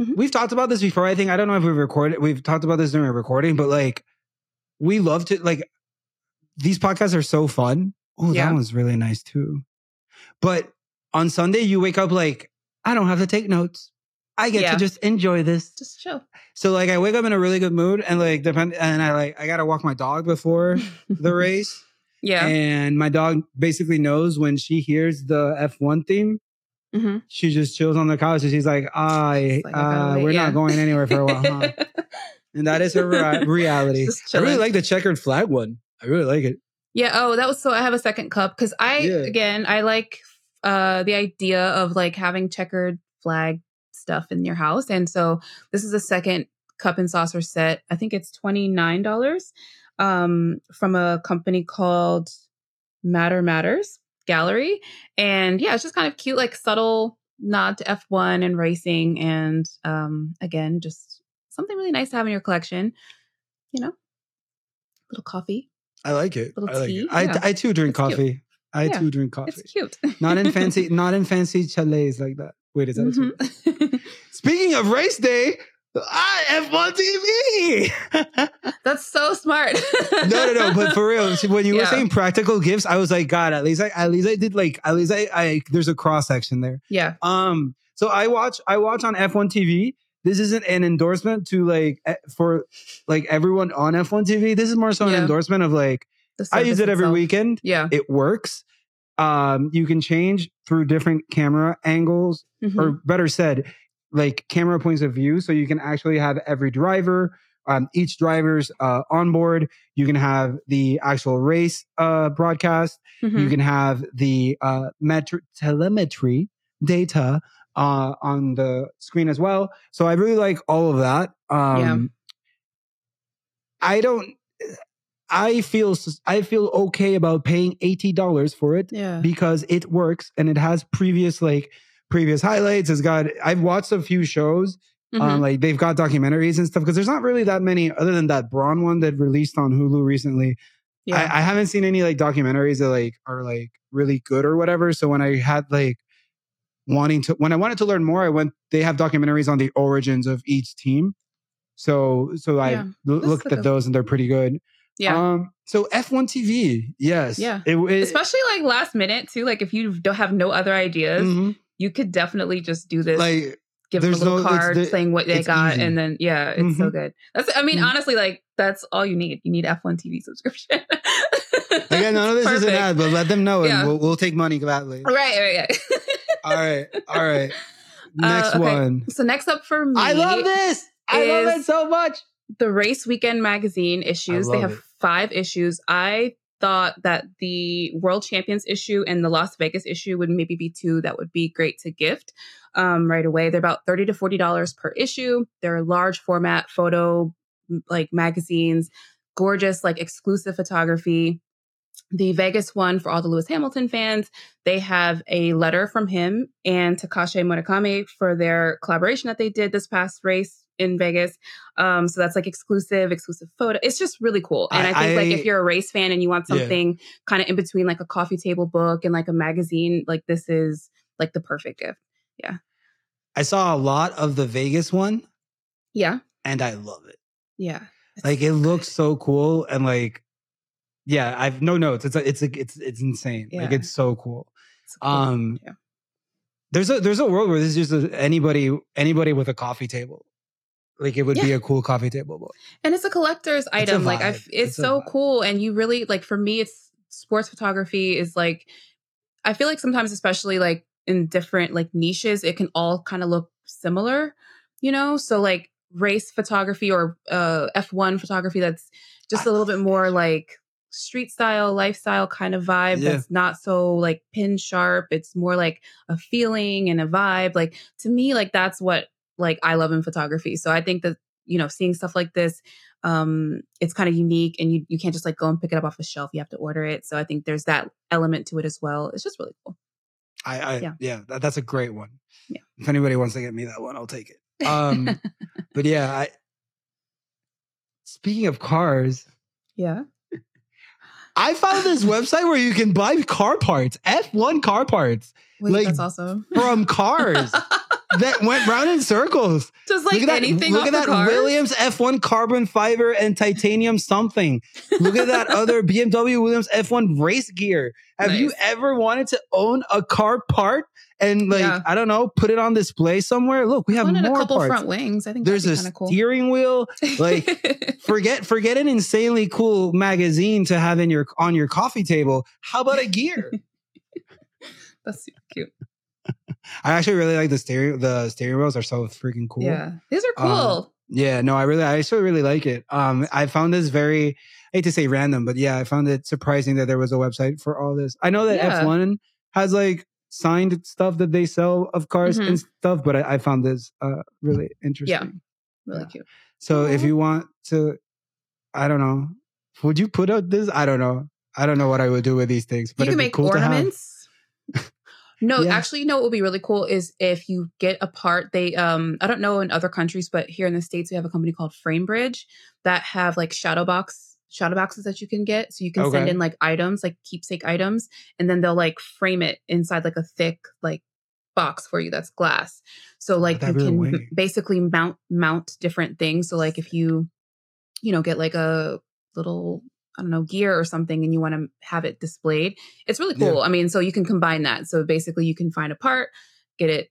S2: Mhm.
S1: We've talked about this before. I think I don't know if we've recorded. We've talked about this during a recording, but like we love to like these podcasts are so fun. Oh,
S2: Yeah.
S1: that one's really nice too. But on Sunday, you wake up like I don't have to take notes. I get
S2: Yeah.
S1: to just enjoy this.
S2: just chill.
S1: So like I wake up in a really good mood and like depend and I like I gotta walk my dog before the race.
S2: yeah.
S1: And my dog basically knows when she hears the F1 theme,
S2: hmm
S1: she just chills on the couch and she's like, I,
S2: like,
S1: uh, we're
S2: yeah.
S1: not going anywhere for a while. Huh? and that is her rea- reality. I really like the checkered flag one. I really like it.
S2: Yeah. Oh, that was so. I have a second cup because I
S1: Yeah.
S2: again I like uh the idea of like having checkered flag stuff in your house, and so this is a second cup and saucer set. I think it's twenty nine dollars um from a company called Matter Matters Gallery, and yeah, it's just kind of cute, like subtle nod to F one and racing, and um again just something really nice to have in your collection. You know, little coffee.
S1: I like it.
S2: Little
S1: I like
S2: tea,
S1: it. I,
S2: yeah.
S1: I too drink
S2: It's cute.
S1: coffee. I
S2: Yeah.
S1: too drink coffee.
S2: It's cute.
S1: Not in fancy, not in fancy chalets like that. Wait, is that a chalet?
S2: Mhm.
S1: Speaking of race day, I F1 TV.
S2: That's so smart.
S1: no, no, no. But for real, when you were saying practical gifts, I was like, God, at least I, at least I did like, at least I, I there's a cross section there.
S2: yeah.
S1: Um, so I watch, I watch on F1 TV. This isn't an endorsement to like for like everyone on F1 TV. This is more so an
S2: Yeah.
S1: endorsement of like I use it every
S2: itself.
S1: weekend.
S2: Yeah.
S1: It works. Um, you can change through different camera angles
S2: Mhm.
S1: or better said, like camera points of view. So you can actually have every driver, um, each driver's uh, onboard. You can have the actual race uh, broadcast. You
S2: Mhm.
S1: can have the uh, metri- telemetry data uh, on the screen as well. So I really like all of that. Um, I don't. I feel I feel okay about paying eighty dollars for it
S2: yeah.
S1: because it works and it has previous like previous highlights. It's got I've watched a few shows. Um,
S2: Mhm.
S1: like they've got documentaries and stuff because there's not really that many other than that Brawn one that released on Hulu recently.
S2: yeah.
S1: I, I haven't seen any like documentaries that like are like really good or whatever. So when I had like wanting to when I wanted to learn more, I went they have documentaries on the origins of each team. So so I
S2: Yeah.
S1: l- looked at those and they're pretty good.
S2: Yeah.
S1: Um so F1 TV, yes.
S2: Yeah.
S1: It, it,
S2: Especially like last minute too. Like if you don't have no other ideas,
S1: mhm.
S2: you could definitely just do this.
S1: like
S2: give them a little
S1: no-
S2: card saying what they got,
S1: easy.
S2: and then yeah, it's so
S1: Mhm.
S2: good. That's I mean
S1: Mhm.
S2: honestly, like that's all you need. You need F1 TV subscription.
S1: again, none of this is an ad, but let them know
S2: Yeah.
S1: and we'll, we'll take money gladly.
S2: Right, right,
S1: all right, all right. Next
S2: Uh, okay.
S1: one.
S2: so next up for me,
S1: I love this. I love it so much.
S2: The Race Weekend magazine issues. They have
S1: it.
S2: five issues. I thought that the World Champions issue and the Las Vegas issue would maybe be two that would be great to gift um, right away. They're about thirty to forty dollars per issue. They're large format photo like magazines, gorgeous like exclusive photography. The Vegas one for all the Lewis Hamilton fans, they have a letter from him and Takashi Murakami for their collaboration that they did this past race in Vegas. Um, so that's like exclusive, exclusive photo. It's just really cool. And I, I think I, like if you're a race fan and you want something yeah. kind of in between like a coffee table book and like a magazine, like this is like the perfect gift. Yeah.
S1: I saw a lot of the Vegas one.
S2: Yeah.
S1: And I love it.
S2: Yeah.
S1: Like it looks so cool and like yeah, I've no notes. It's a, it's a, it's it's insane. Yeah. Like it's so cool. It's cool. Um yeah. there's a there's a world where this is just a, anybody anybody with a coffee table. Like it would yeah. be a cool coffee table book.
S2: And it's a collector's it's item. A like I it's, it's so cool and you really like for me it's sports photography is like I feel like sometimes especially like in different like niches it can all kind of look similar, you know? So like race photography or uh, F1 photography that's just a little bit more like street style, lifestyle kind of vibe yeah. that's not so like pin sharp. It's more like a feeling and a vibe. Like to me, like that's what like I love in photography. So I think that, you know, seeing stuff like this, um, it's kind of unique and you, you can't just like go and pick it up off a shelf. You have to order it. So I think there's that element to it as well. It's just really cool.
S1: I, I yeah, yeah that, that's a great one.
S2: Yeah.
S1: If anybody wants to get me that one, I'll take it. Um, but yeah, I, speaking of cars.
S2: Yeah.
S1: I found this website where you can buy car parts, F1 car parts.
S2: Wait, like, that's awesome.
S1: From cars that went round in circles.
S2: Just like look at anything.
S1: That, look at that
S2: cars?
S1: Williams F1 carbon fiber and titanium something. Look at that other BMW Williams F1 race gear. Have nice. you ever wanted to own a car part and like yeah. I don't know, put it on display somewhere. Look, we have more a couple parts.
S2: front wings. I think
S1: there's a cool. steering wheel. Like forget forget an insanely cool magazine to have in your on your coffee table. How about a gear?
S2: That's super cute.
S1: I actually really like the stereo. The steering wheels are so freaking cool.
S2: Yeah, these are um, cool.
S1: Um, yeah, no, I really, I actually really like it. Um, I found this very, I hate to say random, but yeah, I found it surprising that there was a website for all this. I know that yeah. F1 has like signed stuff that they sell of cars mm-hmm. and stuff, but I, I found this uh, really interesting.
S2: Yeah, really yeah. cute.
S1: So if you want to, I don't know, would you put out this? I don't know. I don't know what I would do with these things,
S2: but you can make cool ornaments. no, yeah. actually, you know what would be really cool is if you get a part. They, um, I don't know in other countries, but here in the states, we have a company called Framebridge that have like shadow box shadow boxes that you can get. So you can okay. send in like items, like keepsake items, and then they'll like frame it inside like a thick like box for you that's glass. So like you can basically mount mount different things. So like if you you know get like a little I don't know gear or something and you want to have it displayed, it's really cool. Yeah. I mean, so you can combine that. So basically you can find a part, get it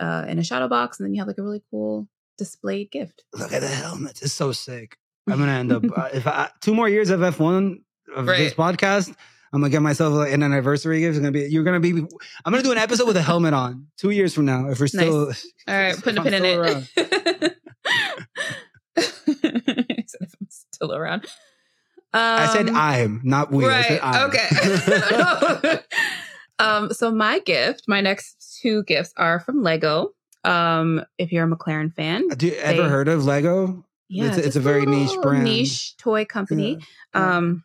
S2: uh, in a shadow box, and then you have like a really cool displayed gift.
S1: Look at the helmet. It's so sick. I'm gonna end up uh, if I, two more years of F1 of right. this podcast. I'm gonna get myself like, an anniversary gift. It's gonna be you're gonna be. I'm gonna do an episode with a helmet on two years from now if we're still.
S2: Nice. All right, putting a pin in it. if I'm still around.
S1: Um, I said um, I'm, not we.
S2: Right. Okay. um. So my gift, my next two gifts are from Lego. Um. If you're a McLaren fan,
S1: do you ever they, heard of Lego?
S2: Yeah,
S1: it's, it's a very niche brand,
S2: niche toy company. Yeah. Um,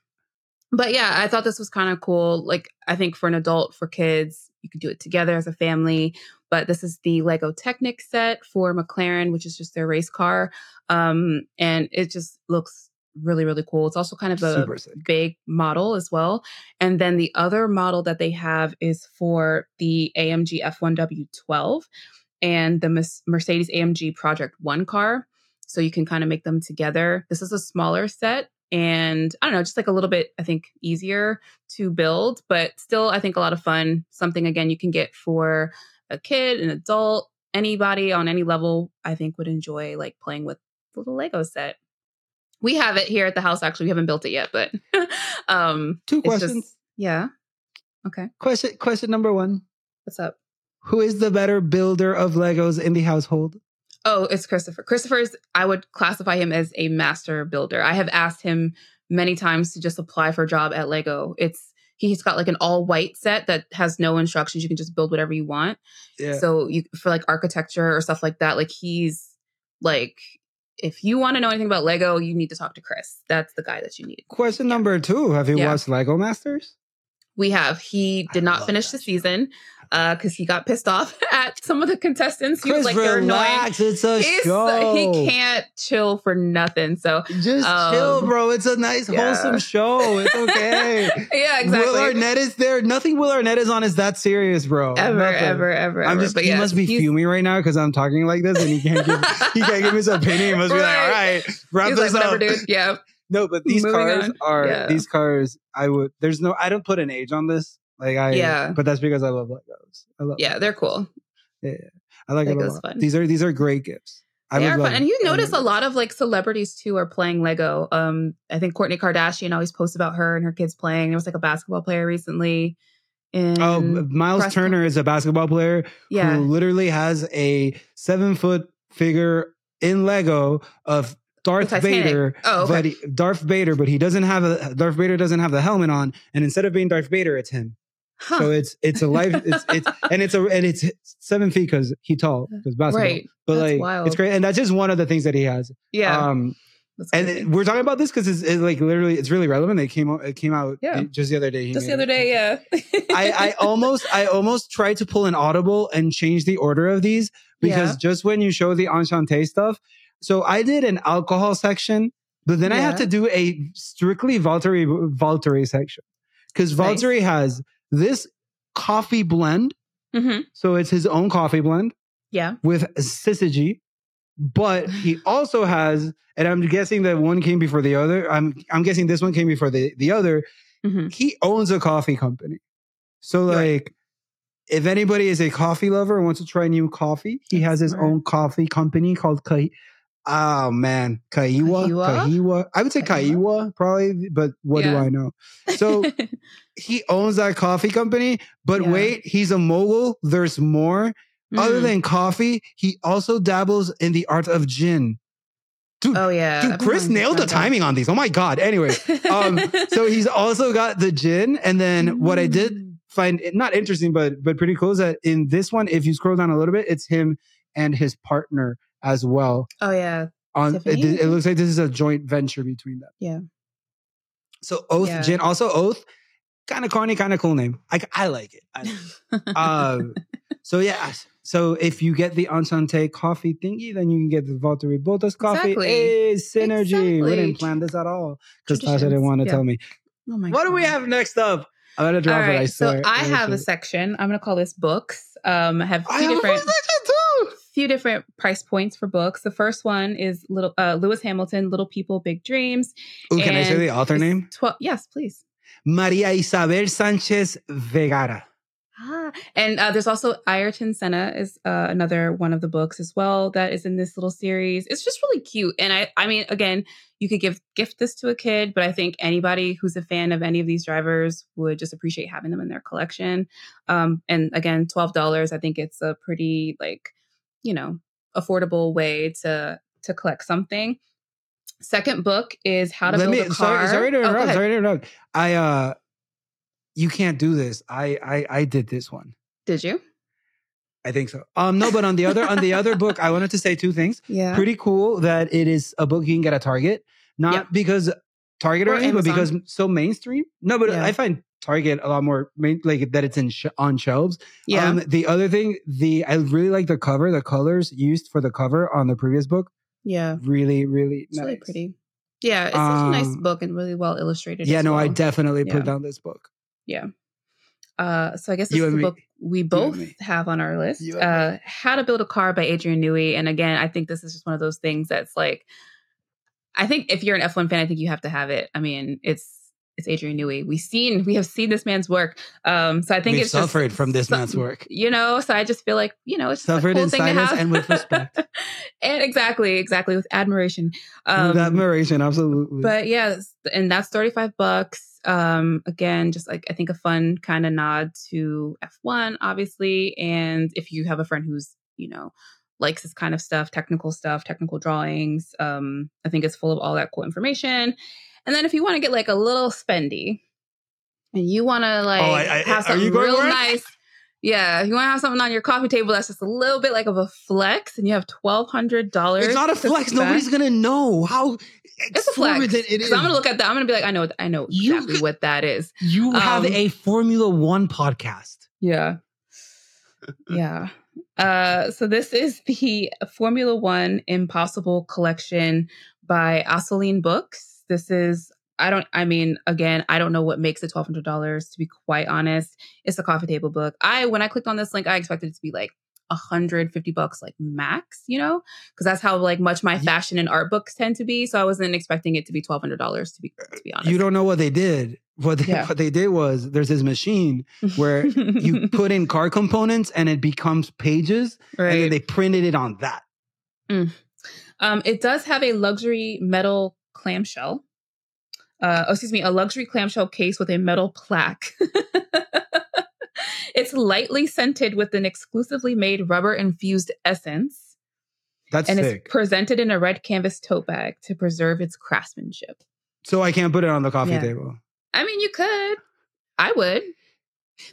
S2: but yeah, I thought this was kind of cool. Like, I think for an adult, for kids, you could do it together as a family. But this is the Lego Technic set for McLaren, which is just their race car, um, and it just looks really really cool. It's also kind of a big model as well. And then the other model that they have is for the AMG F1W12 and the Mercedes AMG Project One car so you can kind of make them together. This is a smaller set and I don't know, just like a little bit, I think, easier to build, but still, I think a lot of fun. Something, again, you can get for a kid, an adult, anybody on any level, I think would enjoy like playing with the little Lego set. We have it here at the house. Actually, we haven't built it yet, but um,
S1: two questions. Just,
S2: yeah. Okay.
S1: Question. Question number one.
S2: What's up?
S1: Who is the better builder of Legos in the household?
S2: Oh, it's Christopher. Christopher's, I would classify him as a master builder. I have asked him many times to just apply for a job at Lego. It's he's got like an all white set that has no instructions. You can just build whatever you want.
S1: Yeah.
S2: So you for like architecture or stuff like that, like he's like if you want to know anything about Lego, you need to talk to Chris. That's the guy that you need.
S1: Question number two: Have you
S2: Yeah.
S1: watched Lego Masters?
S2: We have. He
S1: I
S2: did not finish the
S1: show.
S2: season because he got pissed off at some of the contestants. He
S1: Chris,
S2: was like, they're annoying.
S1: relax. It's a
S2: He's-
S1: show.
S2: he can't chill for nothing. So
S1: Just
S2: Um,
S1: chill, bro. It's a nice,
S2: yeah.
S1: wholesome show. It's okay.
S2: yeah, exactly.
S1: Will Arnett is there. Nothing Will Arnett is on is that serious, bro.
S2: ever,
S1: Nothing.
S2: ever, ever,
S1: I'm
S2: ever.
S1: just.
S2: But
S1: he
S2: yes,
S1: must be fuming right now because I'm talking like this, and he can't give. he can't give his opinion. He must be like, all
S2: Right.
S1: right, wrap
S2: He's
S1: this
S2: like,
S1: up.
S2: dude. Yeah.
S1: No, but these
S2: Moving
S1: cars
S2: on.
S1: are
S2: Yeah.
S1: these cars. I would. There's no. I don't put an age on this. Like I.
S2: Yeah.
S1: But that's because I love Legos. I love.
S2: Yeah, they're cool.
S1: Yeah, I like it a lot.
S2: fun.
S1: These are these are great gifts. I
S2: they are fun. And you notice a lot of like celebrities too are playing Lego. Um, I think Kourtney Kardashian always posts about her and her kids playing. There was like a basketball player recently.
S1: Oh, Myles
S2: Prescott.
S1: Turner is a basketball player
S2: yeah.
S1: who literally has a seven foot figure in Lego of Darth Vader.
S2: Oh, okay.
S1: But he, Darth Vader, but he doesn't have a Darth Vader doesn't have the helmet on, and instead of being Darth Vader, it's him.
S2: Huh.
S1: So it's it's a life. It's it's and it's a and it's seven feet because he tall because basketball.
S2: right.
S1: But
S2: That's
S1: like
S2: wild.
S1: it's great, and that's just one of the things that he has.
S2: Yeah.
S1: Um, and it- we're talking about this because it's, it's like literally it's really relevant. It came out. It came out
S2: Yeah.
S1: just the other day. He
S2: just the other
S1: it.
S2: day, yeah.
S1: I, I almost I almost tried to pull an audible and change the order of these because
S2: Yeah.
S1: just when you show the enchante stuff, so I did an alcohol section, but then I had
S2: Yeah.
S1: to do a strictly Valtteri Valtteri section because
S2: Nice.
S1: Has this coffee blend,
S2: hmm
S1: so it's his own coffee blend
S2: Yeah.
S1: with syzygy, but he also has, and I'm guessing that one came before the other. I'm I'm guessing this one came before the the other
S2: hmm
S1: he owns a coffee company. So
S2: Right.
S1: like if anybody is a coffee lover and wants to try new coffee, he
S2: That's
S1: has his
S2: smart.
S1: own coffee company called Kai. Oh man, Kaiwa,
S2: Kaiwa?
S1: Kaiwa. I would say
S2: Kaiwa?
S1: Kaiwa probably, but what do I know? So he owns that coffee company, but
S2: Yeah.
S1: wait, he's a mogul. There's more. Other
S2: Mhm.
S1: than coffee, he also dabbles in the art of gin. Dude,
S2: oh yeah,
S1: dude, Chris nailed the timing on these. Oh my god. Anyway, um, so he's also got the gin, and then what I did
S2: Mm.
S1: find not interesting, but but pretty cool is that in this one, if you scroll down a little bit, it's him and his partner as well.
S2: Oh yeah,
S1: On it, it looks like this is a joint venture between them.
S2: Yeah.
S1: So Oath
S2: Yeah.
S1: Gin, also Oath, kind of corny, kind of cool name. I I like it. I, um, so yeah. So if you get the Enchante coffee thingy, then you can get the Valtteri Bottas coffee.
S2: Exactly.
S1: Hey, synergy. We didn't plan this at all because Tasha didn't want to
S2: Yeah.
S1: tell me.
S2: oh my
S1: What do we have next up? I'm gonna drop
S2: All right,
S1: it. I
S2: so
S1: swear.
S2: I have a section. I'm gonna call this books. Um, I have a
S1: I
S2: different.
S1: have a
S2: different
S1: section too.
S2: Few different price points for books. The first one is little uh, Lewis Hamilton, Little People, Big Dreams.
S1: Ooh, can I say the author name?
S2: Twelve. Yes, please.
S1: Maria Isabel Sanchez Vegara.
S2: Ah, and uh, there's also Ayrton Senna is uh, another one of the books as well that is in this little series. It's just really cute, and I, I mean, again, you could give gift this to a kid, but I think anybody who's a fan of any of these drivers would just appreciate having them in their collection. Um, and again, twelve dollars. I think it's a pretty like, you know, affordable way to to collect something. Second book is How to
S1: Let
S2: Build
S1: me
S2: a Car.
S1: sorry, sorry to
S2: Oh,
S1: interrupt.
S2: ahead.
S1: sorry to interrupt. I uh you can't do this. I I I did this one.
S2: Did you?
S1: I think so. Um no, but on the other on the other book, I wanted to say two things.
S2: Yeah.
S1: Pretty cool that it is a book you can get at Target. Not
S2: Yep.
S1: because Target or,
S2: Or
S1: anything, but because so mainstream. No, but
S2: Yeah.
S1: I find Target a lot more like that it's in sh- on shelves.
S2: yeah.
S1: Um, the other thing, the I really like the cover, the colors used for the cover on the previous book.
S2: yeah.
S1: Really, really
S2: It's
S1: nice.
S2: really pretty. Yeah, it's such a nice
S1: Um,
S2: book and really well illustrated.
S1: Yeah, no, I definitely
S2: Yeah.
S1: put down this book. Yeah.
S2: Uh, so I guess this
S1: You
S2: is the book we both have on our list. Uh, How to Build a Car by Adrian Newey. And again, I think this is just one of those things that's like, I think if you're an F1 fan, I think you have to have it. I mean, it's it's Adrian Newey. We've seen we have seen this man's work. Um, so I think
S1: We've
S2: it's just
S1: suffered from this man's work.
S2: You know, so I just feel like you know, it's just
S1: Suffered
S2: a cool
S1: in silence and with respect.
S2: and exactly, exactly with admiration. Um,
S1: With admiration, absolutely.
S2: but yeah, and that's 35 bucks. Um, again, just like I think a fun kind of nod to F1, obviously. And if you have a friend who's, you know, likes this kind of stuff, technical stuff, technical drawings, um, I think it's full of all that cool information. And then if you want to get like a little spendy and you want to like
S1: Oh, I- I-
S2: have something real nice. Yeah, if you want to have something on your coffee table that's just a little bit like of a flex, and you have twelve hundred dollars.
S1: It's not a flex. Nobody's gonna know how
S2: It's a flex.
S1: it is.
S2: I'm gonna look at that. I'm gonna be like, I know, I know exactly
S1: could-
S2: what that is.
S1: you have
S2: um,
S1: a Formula One podcast.
S2: Yeah. Yeah. Uh, so this is the Formula One Impossible Collection by Assouline Books. This is I don't I mean again, I don't know what makes it twelve hundred dollars to be quite honest. It's a coffee table book. I when I clicked on this link, I expected it to be like 150 bucks like max, you know? Because that's how like much my fashion and art books tend to be. So I wasn't expecting it to be twelve hundred dollars to be to be honest.
S1: You don't know what they did. What they,
S2: Yeah.
S1: what they did was there's this machine where you put in car components and it becomes pages, and then they printed it on that.
S2: Um, it does have a luxury metal clamshell. Uh, oh, excuse me, a luxury clamshell case with a metal plaque. it's lightly scented with an exclusively made rubber infused essence,
S1: That's
S2: and
S1: sick.
S2: it's presented in a red canvas tote bag to preserve its craftsmanship.
S1: so I can't put it on the coffee
S2: Yeah.
S1: table.
S2: I mean, you could. I would.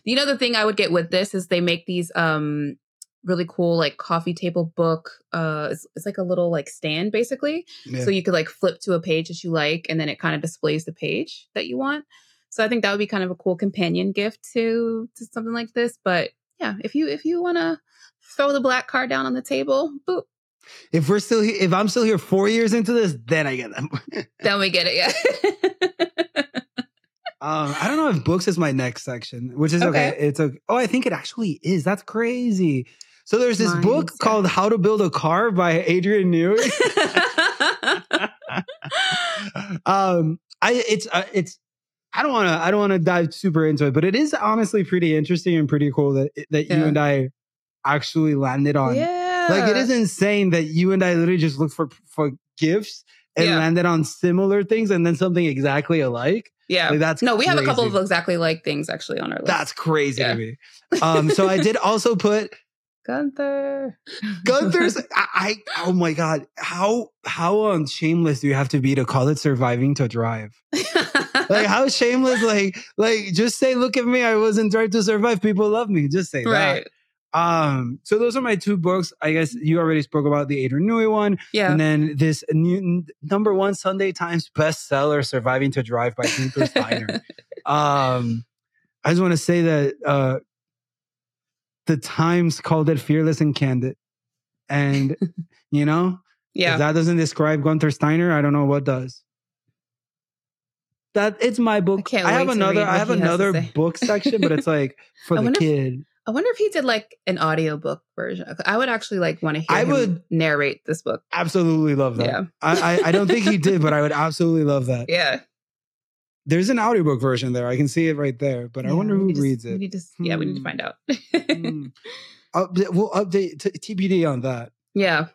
S2: You know, the thing I would get with this is they make these um really cool like coffee table book. Uh, it's, it's like a little like stand basically.
S1: Yeah.
S2: So you could like flip to a page that you like, and then it kind of displays the page that you want. So I think that would be kind of a cool companion gift to to something like this. But yeah, if you if you want to throw the black card down on the table, boop,
S1: if we're still here, if I'm still here four years into this, then I get them.
S2: then we get it. Yeah.
S1: Um, I don't know if books is my next section, which is okay.
S2: Okay.
S1: It's a oh, I think it actually is. That's crazy. So there's this book
S2: yeah.
S1: called How to Build a Car by Adrian Newey. um, I it's uh, it's I don't want to I don't want to dive super into it, but it is honestly pretty interesting and pretty cool that that you and I actually landed on.
S2: yeah.
S1: Like it is insane that you and I literally just looked for for gifts and
S2: Yeah.
S1: landed on similar things and then something exactly alike.
S2: Yeah.
S1: Like that's
S2: no, we have a couple of exactly like things actually on our list.
S1: That's crazy
S2: Yeah.
S1: to me. Um, so I did also put
S2: Guenther.
S1: Guenther's. I, I oh my god, how how um shameless do you have to be to call it surviving to drive? Like how shameless? Like like just say, look at me, I wasn't drive to survive. People love me. Just say
S2: right.
S1: that. Um, so those are my two books. I guess you already spoke about the Adrian Newey one,
S2: Yeah.
S1: and then this new number one Sunday Times bestseller, "Surviving to Drive" by Guenther Steiner. um, I just want to say that uh, the Times called it fearless and candid, and you know,
S2: yeah.
S1: if that doesn't describe Guenther Steiner, I don't know what does. That it's my book.
S2: can't
S1: I have another. I have
S2: he has to
S1: another book section, but it's like for
S2: I
S1: the
S2: wonder if-
S1: kid.
S2: I wonder if he did like an audiobook version. I would actually like want to hear
S1: I
S2: him
S1: would-
S2: narrate this book.
S1: Absolutely love that.
S2: Yeah.
S1: I, I I don't think he did, but I would absolutely love that.
S2: Yeah.
S1: There's an audiobook version there. I can see it right there, but I wonder who
S2: to-
S1: reads
S2: We
S1: it.
S2: need to, yeah, we need to
S1: Hmm.
S2: find out.
S1: Hmm. Update, we'll update t- TBD on that.
S2: yeah.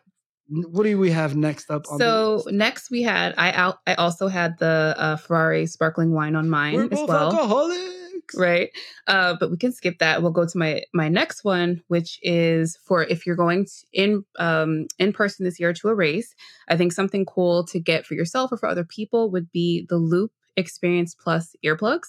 S1: What do we have next up? On
S2: So next we had I out I also had the uh, Ferrari sparkling wine on mine
S1: we're
S2: as
S1: both
S2: well.
S1: alcoholics,
S2: right uh but we can skip that we'll go to my my next one which is for if you're going to, in um in person this year to a race i think something cool to get for yourself or for other people would be the loop experience plus earplugs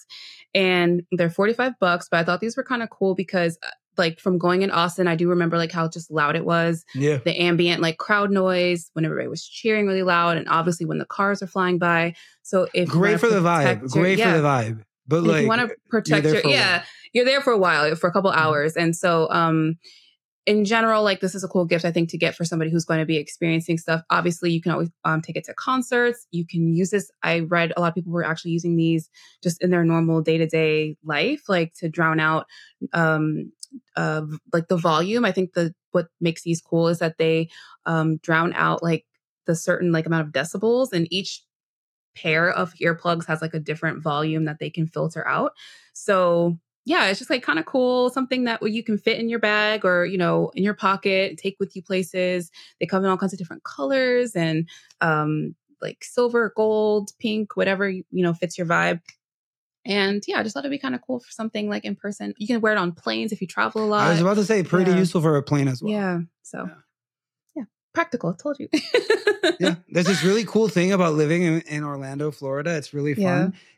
S2: and they're 45 bucks but i thought these were kind of cool because uh, like from going in austin i do remember like how just loud it was
S1: Yeah,
S2: the ambient like crowd noise when everybody was cheering really loud and obviously when the cars are flying by so if
S1: great for the vibe.
S2: your-
S1: Great
S2: yeah.
S1: for the vibe. But
S2: And
S1: like,
S2: you want to protect your yeah
S1: while.
S2: you're there for a while for a couple
S1: Mhm.
S2: hours and so um in general like this is a cool gift i think to get for somebody who's going to be experiencing stuff. Obviously you can always um, take it to concerts. You can use this. I read a lot of people were actually using these just in their normal day-to-day life like to drown out um uh like the volume. I think the what makes these cool is that they um drown out like the certain like amount of decibels and each pair of earplugs has like a different volume that they can filter out. So yeah, it's just like kind of cool, something that you can fit in your bag or you know in your pocket, take with you places. They come in all kinds of different colors and um, like silver, gold, pink, whatever you know fits your vibe. And yeah, I just thought it'd be kind of cool for something like in person. You can wear it on planes if you travel a lot.
S1: I was about to say, pretty
S2: yeah.
S1: useful for a plane as well.
S2: yeah. So
S1: Yeah.
S2: Practical. I told you.
S1: yeah, there's this really cool thing about living in, in Orlando, Florida. It's really fun.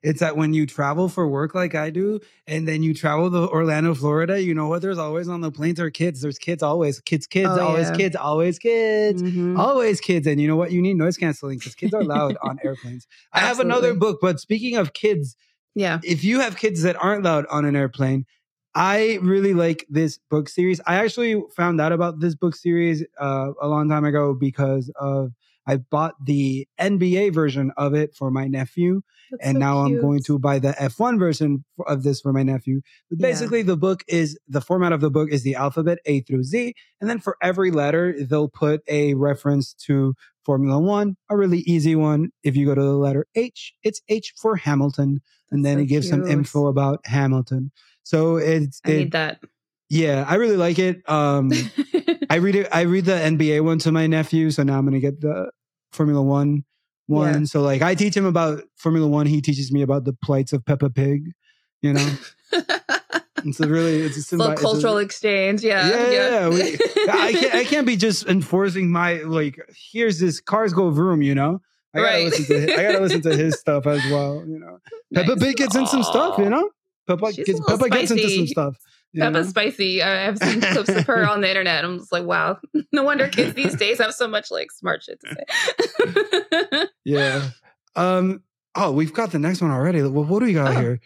S2: Yeah.
S1: It's that when you travel for work like I do, and then you travel to Orlando, Florida, you know what? There's always on the planes are kids. There's kids always, kids, kids,
S2: Oh,
S1: always
S2: yeah.
S1: kids, always kids.
S2: Mhm.
S1: Always kids. And you know what? You need noise canceling because kids are loud on airplanes. I have another book, but speaking of kids,
S2: Yeah.
S1: if you have kids that aren't loud on an airplane, I really like this book series. I actually found out about this book series uh, a long time ago because of I bought the NBA version of it for my nephew,
S2: That's
S1: and
S2: so
S1: now I'm going to buy the F1 version of this for my nephew. But
S2: Yeah.
S1: basically, the book is the format of the book is the alphabet A through Z, and then for every letter, they'll put a reference to Formula One, a really easy one. If you go to the letter H, it's H for Hamilton, and
S2: That's
S1: then
S2: so
S1: it gives some info about Hamilton. So it's
S2: I
S1: it,
S2: need that.
S1: yeah, I really like it. Um, I read it. I read the NBA one to my nephew, so now I'm gonna get the Formula One one.
S2: Yeah.
S1: So like, I teach him about Formula One. He teaches me about the plights of Peppa Pig. You know, it's a really it's a, symbi- it's a-
S2: cultural exchange. Yeah.
S1: Yeah, yeah, yeah. We- I can't. I can't be just enforcing my like. Here's this cars go vroom. You know. I gotta
S2: Right.
S1: listen to. I gotta listen to his stuff as well. You know, Peppa Pig gets in some stuff. You know, Peppa
S2: She's
S1: gets Peppa gets into some stuff.
S2: Peppa's
S1: know?
S2: spicy. I have seen clips of her on the internet. I'm just like, wow. No wonder kids these days have so much like smart shit to say.
S1: Yeah. Um. Oh, we've got the next one already. Well, what do we got
S2: Oh.
S1: here?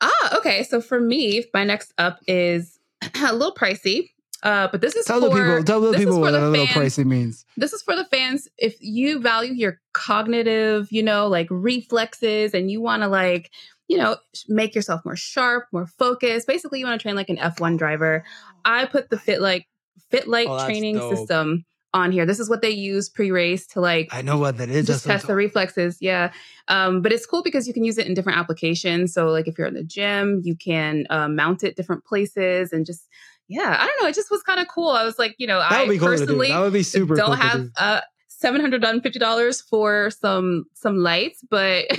S2: ah, okay. So for me, my next up is a little pricey. Uh, but this is
S1: Tell
S2: for
S1: the people. Tell the people what
S2: the
S1: a little
S2: fans.
S1: pricey means.
S2: this is for the fans if you value your cognitive you know like reflexes and you want to like you know make yourself more sharp more focused basically you want to train like an f1 driver i put the FitLight fit like
S1: Oh,
S2: training
S1: dope.
S2: system on here this is what they use pre-race to like
S1: I know what that is.
S2: just test the reflexes yeah um, but it's cool because you can use it in different applications so like if you're in the gym you can uh, mount it different places and just yeah i don't know it just was kind of cool i was like you know i
S1: cool do.
S2: personally
S1: That would be super
S2: don't
S1: cool
S2: have
S1: do.
S2: uh seven hundred and fifty dollars for some some lights, but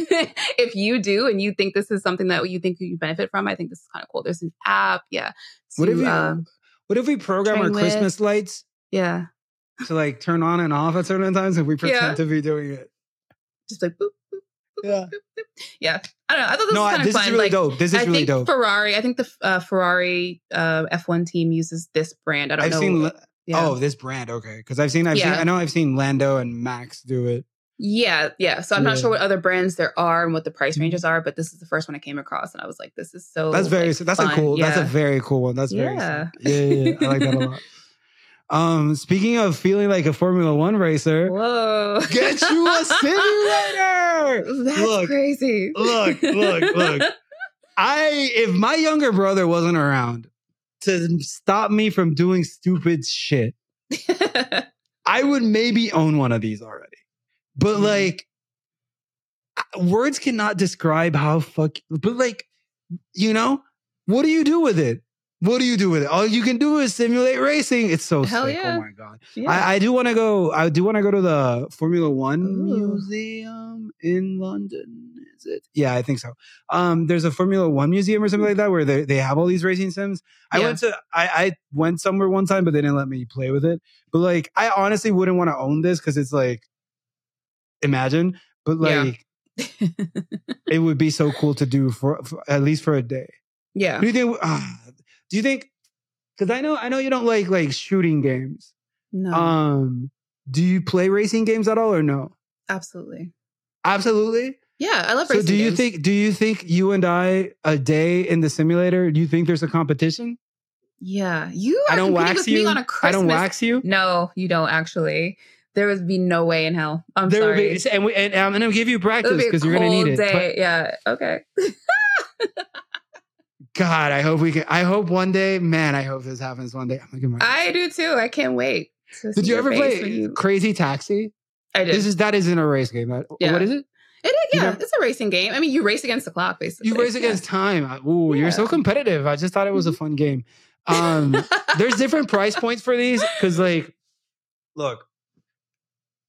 S2: if you do and you think this is something that you think you benefit from, I think this is kind of cool. There's an app, yeah.
S1: What if
S2: to,
S1: you-
S2: uh,
S1: What if we program our
S2: train with-
S1: Christmas lights
S2: yeah,
S1: to like turn on and off at certain times if we pretend
S2: Yeah.
S1: to be doing it?
S2: just like boop, boop, boop,
S1: Yeah.
S2: yeah. I don't know. I thought this
S1: no,
S2: was
S1: I,
S2: kind
S1: this
S2: of
S1: is really
S2: like,
S1: dope. This is
S2: I
S1: really
S2: think
S1: dope.
S2: Ferrari. I think the uh, Ferrari uh, F1 team uses this brand. I don't
S1: I've
S2: know.
S1: seen.
S2: Yeah.
S1: Oh, this brand. Okay, because I've seen. I've seen. I know. I've seen Lando and Max do it.
S2: Yeah, yeah. So I'm not sure what other brands there are and what the price ranges are, but this is the first one I came across, and I was like, "This is so."
S1: That's very.
S2: like,
S1: that's a
S2: fun.
S1: cool. That's a very cool one. That's very.
S2: Yeah.
S1: sick. Yeah, yeah, yeah. I like that a lot. Um, speaking of feeling like a Formula One racer,
S2: Whoa!
S1: get you a simulator.
S2: That's
S1: Look,
S2: crazy.
S1: look, look, look. I if my younger brother wasn't around to stop me from doing stupid shit, I would maybe own one of these already. But
S2: Mhm.
S1: like words cannot describe how fuck but like you know, what do you do with it? What do you do with it? All you can do is simulate racing. It's so
S2: Hell
S1: sick.
S2: yeah.
S1: Oh my god.
S2: yeah.
S1: I, I do want to go. I do want to go to the Formula One
S2: Ooh.
S1: museum in London. Yeah, I think so. Um, there's a Formula One museum or something like that where they, they have all these racing sims. I
S2: Yeah.
S1: went to I, I went somewhere one time, but they didn't let me play with it. But like, I honestly wouldn't want to own this because it's like, imagine. But
S2: Yeah.
S1: like, it would be so cool to do for, for at least for a day.
S2: yeah.
S1: Do you think? ah, do you think? Because I know I know you don't like like shooting games.
S2: No,
S1: Um, do you play racing games at all or no?
S2: absolutely.
S1: Absolutely.
S2: Yeah, I love it.
S1: So
S2: racing
S1: do you
S2: games.
S1: think do you think you and I a day in the simulator, do you think there's a competition?
S2: Yeah, you are
S1: I don't wax
S2: with
S1: you.
S2: me on a
S1: I
S2: Christmas.
S1: don't wax you.
S2: No, you don't actually. There would be no way in hell. I'm
S1: There would
S2: sorry.
S1: be, and, we, and I'm gonna give you practice because you're gonna need
S2: cold
S1: it.
S2: day. yeah. Okay.
S1: God, I hope we can. I hope one day, man. I hope this happens one day. I'm gonna give my.
S2: I do too. I can't wait.
S1: Did you ever play
S2: you-
S1: Crazy Taxi?
S2: I did.
S1: This is that isn't a race game.
S2: Yeah.
S1: What is it?
S2: It is.
S1: you
S2: Yeah,
S1: know-
S2: it's a racing game. I mean, you race against the clock, basically.
S1: You race
S2: Yeah.
S1: against time. Ooh, you're so competitive. I just thought it was a fun game. Um, there's different price points for these because, like, look,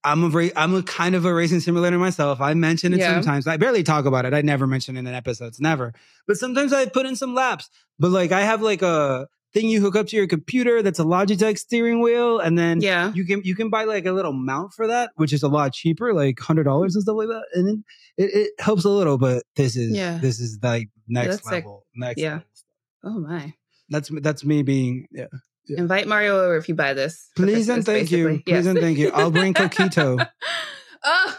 S1: I'm a ra- I'm a kind of a racing simulator myself. I mention it
S2: Yeah.
S1: sometimes. I barely talk about it. I never mention it in episodes, never. But sometimes I put in some laps. But like, I have like a thing you hook up to your computer that's a Logitech steering wheel, and then
S2: Yeah.
S1: you can you can buy like a little mount for that, which is a lot cheaper, like hundred dollars and stuff like that, and it, it, helps a little. But this is
S2: Yeah.
S1: this is like next
S2: that's
S1: level, next
S2: Yeah.
S1: level.
S2: Oh my.
S1: That's that's me being yeah. Yeah.
S2: Invite Mario over if you buy this.
S1: Please and thank you,
S2: basically.
S1: please and thank you. I'll bring coquito.
S2: oh,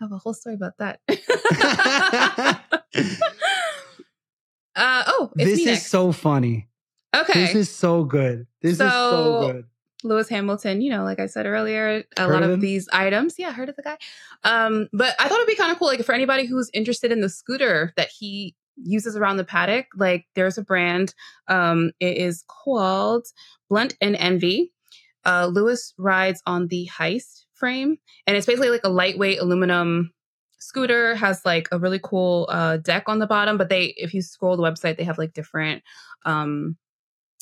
S2: I have a whole story about that. uh, oh,
S1: this is so funny.
S2: Okay.
S1: This is so good. This is so
S2: So-
S1: good.
S2: Lewis Hamilton, you know, like I said earlier, a
S1: Heard
S2: lot
S1: of
S2: these items. Yeah, heard of the guy. Um, but I thought it'd be kind of cool, like for anybody who's interested in the scooter that he uses around the paddock. Like there's a brand. Um, it is called Blunt and Envy. Uh, Lewis rides on the Heist frame, and it's basically like a lightweight aluminum scooter. Has like a really cool uh, deck on the bottom, but they, if you scroll the website, they have like different um,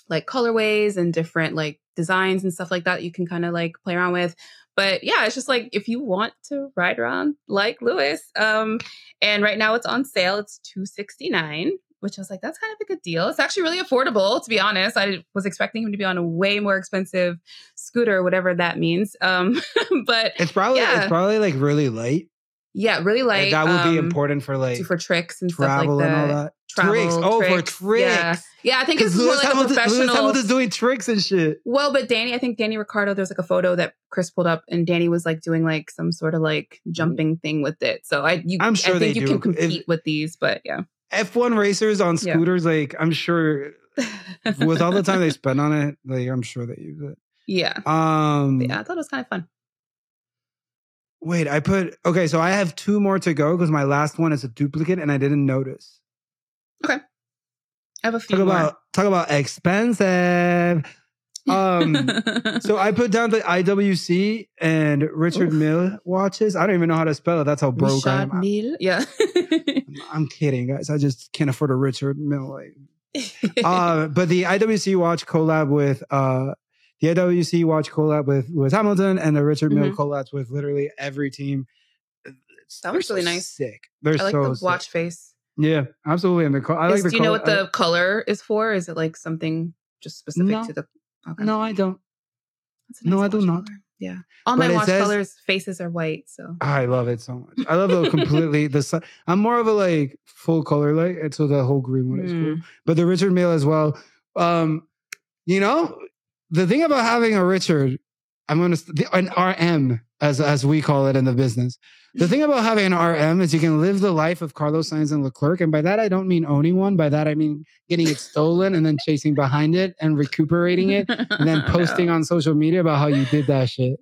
S2: like colorways and different like designs and stuff like that you can kind of like play around with but yeah it's just like if you want to ride around like lewis um and right now it's on sale it's 269 which i was like that's kind of a good deal it's actually really affordable to be honest i was expecting him to be on a way more expensive scooter whatever that means um but
S1: It's probably
S2: Yeah.
S1: it's probably like really light.
S2: Yeah really
S1: Like,
S2: light
S1: that would be
S2: um,
S1: important for like
S2: for tricks and stuff
S1: travel
S2: like
S1: and all
S2: that
S1: that.
S2: Travel,
S1: tricks. Oh, for tricks.
S2: Yeah. yeah, I think it's
S1: Because
S2: more
S1: Lewis,
S2: like a
S1: Hamilton,
S2: professional.
S1: Lewis Hamilton's doing tricks and shit.
S2: Well, but Danny, I think Danny Ricciardo, there's like a photo that Chris pulled up, and Danny was like doing like some sort of like jumping thing with it. So I, you,
S1: I'm sure
S2: I think
S1: they
S2: you
S1: do.
S2: can
S1: If-
S2: compete with these, but yeah,
S1: F1 racers on
S2: Yeah.
S1: scooters, like I'm sure with all the time they spend on it, like I'm sure they use it.
S2: yeah,
S1: Um
S2: yeah. I thought it was kind of fun.
S1: Wait, I put okay, so I have two more to go because my last one is a duplicate and I didn't notice.
S2: Okay, I have a few
S1: Talk
S2: more.
S1: about talk about expensive. Um so I put down the IWC and Richard
S2: Oof.
S1: Mille watches. I don't even know how to spell it. That's how broke I
S2: Richard
S1: am.
S2: Mille. Yeah.
S1: I'm kidding, guys. I just can't afford a Richard Mille. Like, uh, but the IWC watch collab with uh, the IWC watch collab with Lewis Hamilton and the Richard Mille
S2: Mhm.
S1: collabs with literally every team. It's-
S2: That was really
S1: so
S2: nice.
S1: Sick. They're
S2: I like
S1: so
S2: the
S1: sick.
S2: watch face.
S1: Yeah, absolutely. And the co- I like the.
S2: do you know
S1: col-
S2: what the color is for? Is it like something just specific
S1: No.
S2: to the? Okay.
S1: no, I don't.
S2: A
S1: no, I do not.
S2: Yeah. All
S1: But
S2: my watch
S1: says-
S2: colors faces are white, so
S1: I love it so much. I love the completely the. I'm more of a like full color light, and so the whole green one is cool.
S2: Mm.
S1: but the Richard Mille as well. Um, you know, the thing about having a Richard, I'm gonna an RM as as we call it in the business. The thing about having an RM is you can live the life of Carlos Sainz and Leclerc, and by that I don't mean owning one. By that I mean getting it stolen and then chasing behind it and recuperating it, and then posting on social media about how you did that shit.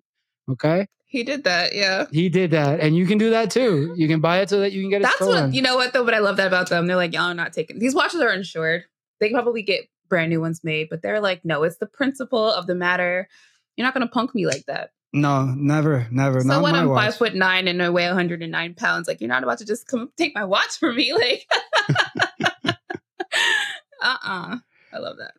S1: Okay,
S2: He did that, yeah.
S1: he did that, and you can do that too. You can buy it so that you can get it
S2: That's
S1: stolen.
S2: what you know what though, but I love that about them. They're like, y'all are not taking these watches are insured. They can probably get brand new ones made, but they're like, no, it's the principle of the matter. You're not gonna punk me like that.
S1: no, never, never.
S2: so
S1: not
S2: when I'm
S1: watch.
S2: five foot nine and I weigh 109 pounds, like you're not about to just come take my watch from me, like. uh-uh. I love that.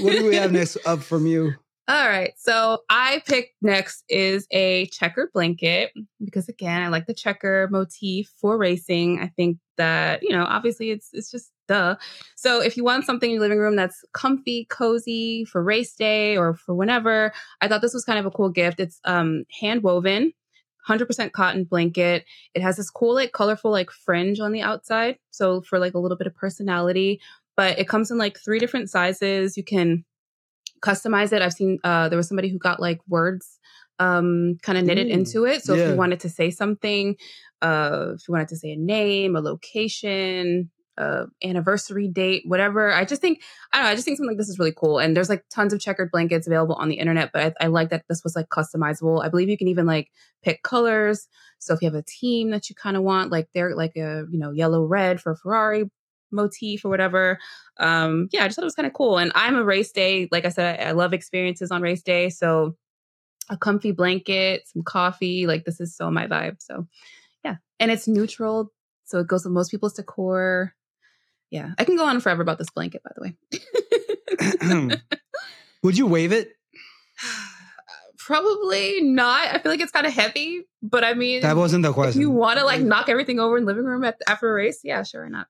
S1: what do we have next up from you?
S2: All right. So I picked next is a checker blanket because again, I like the checker motif for racing. I think that, you know, obviously it's it's just duh. So if you want something in your living room that's comfy, cozy for race day or for whenever, I thought this was kind of a cool gift. It's um hand woven. 100% cotton blanket. It has this cool, like, colorful, like, fringe on the outside. So, for like a little bit of personality, but it comes in like three different sizes. You can customize it. I've seen uh there was somebody who got like words um kind of knitted
S1: Ooh,
S2: into it. So if you wanted to say something, if you wanted to say a name, a location, uh anniversary date, whatever. I just think I don't know, I just think something like this is really cool. And there's like tons of checkered blankets available on the internet, but I, I like that this was like customizable. I believe you can even like pick colors. So if you have a team that you kind of want, like they're like a, you know, yellow red for Ferrari motif or whatever. Um, yeah, I just thought it was kind of cool. And I'm a race day, like I said, I, I love experiences on race day. So a comfy blanket, some coffee, like this is so my vibe. So. And it's neutral. So it goes with most people's decor. Yeah. I can go on forever about this blanket, by the way.
S1: Would you wave it?
S2: Probably not. I feel like it's kind of heavy, but I mean,
S1: That wasn't the question.
S2: you want to like knock everything over in living room at, after a race, yeah, sure, why not?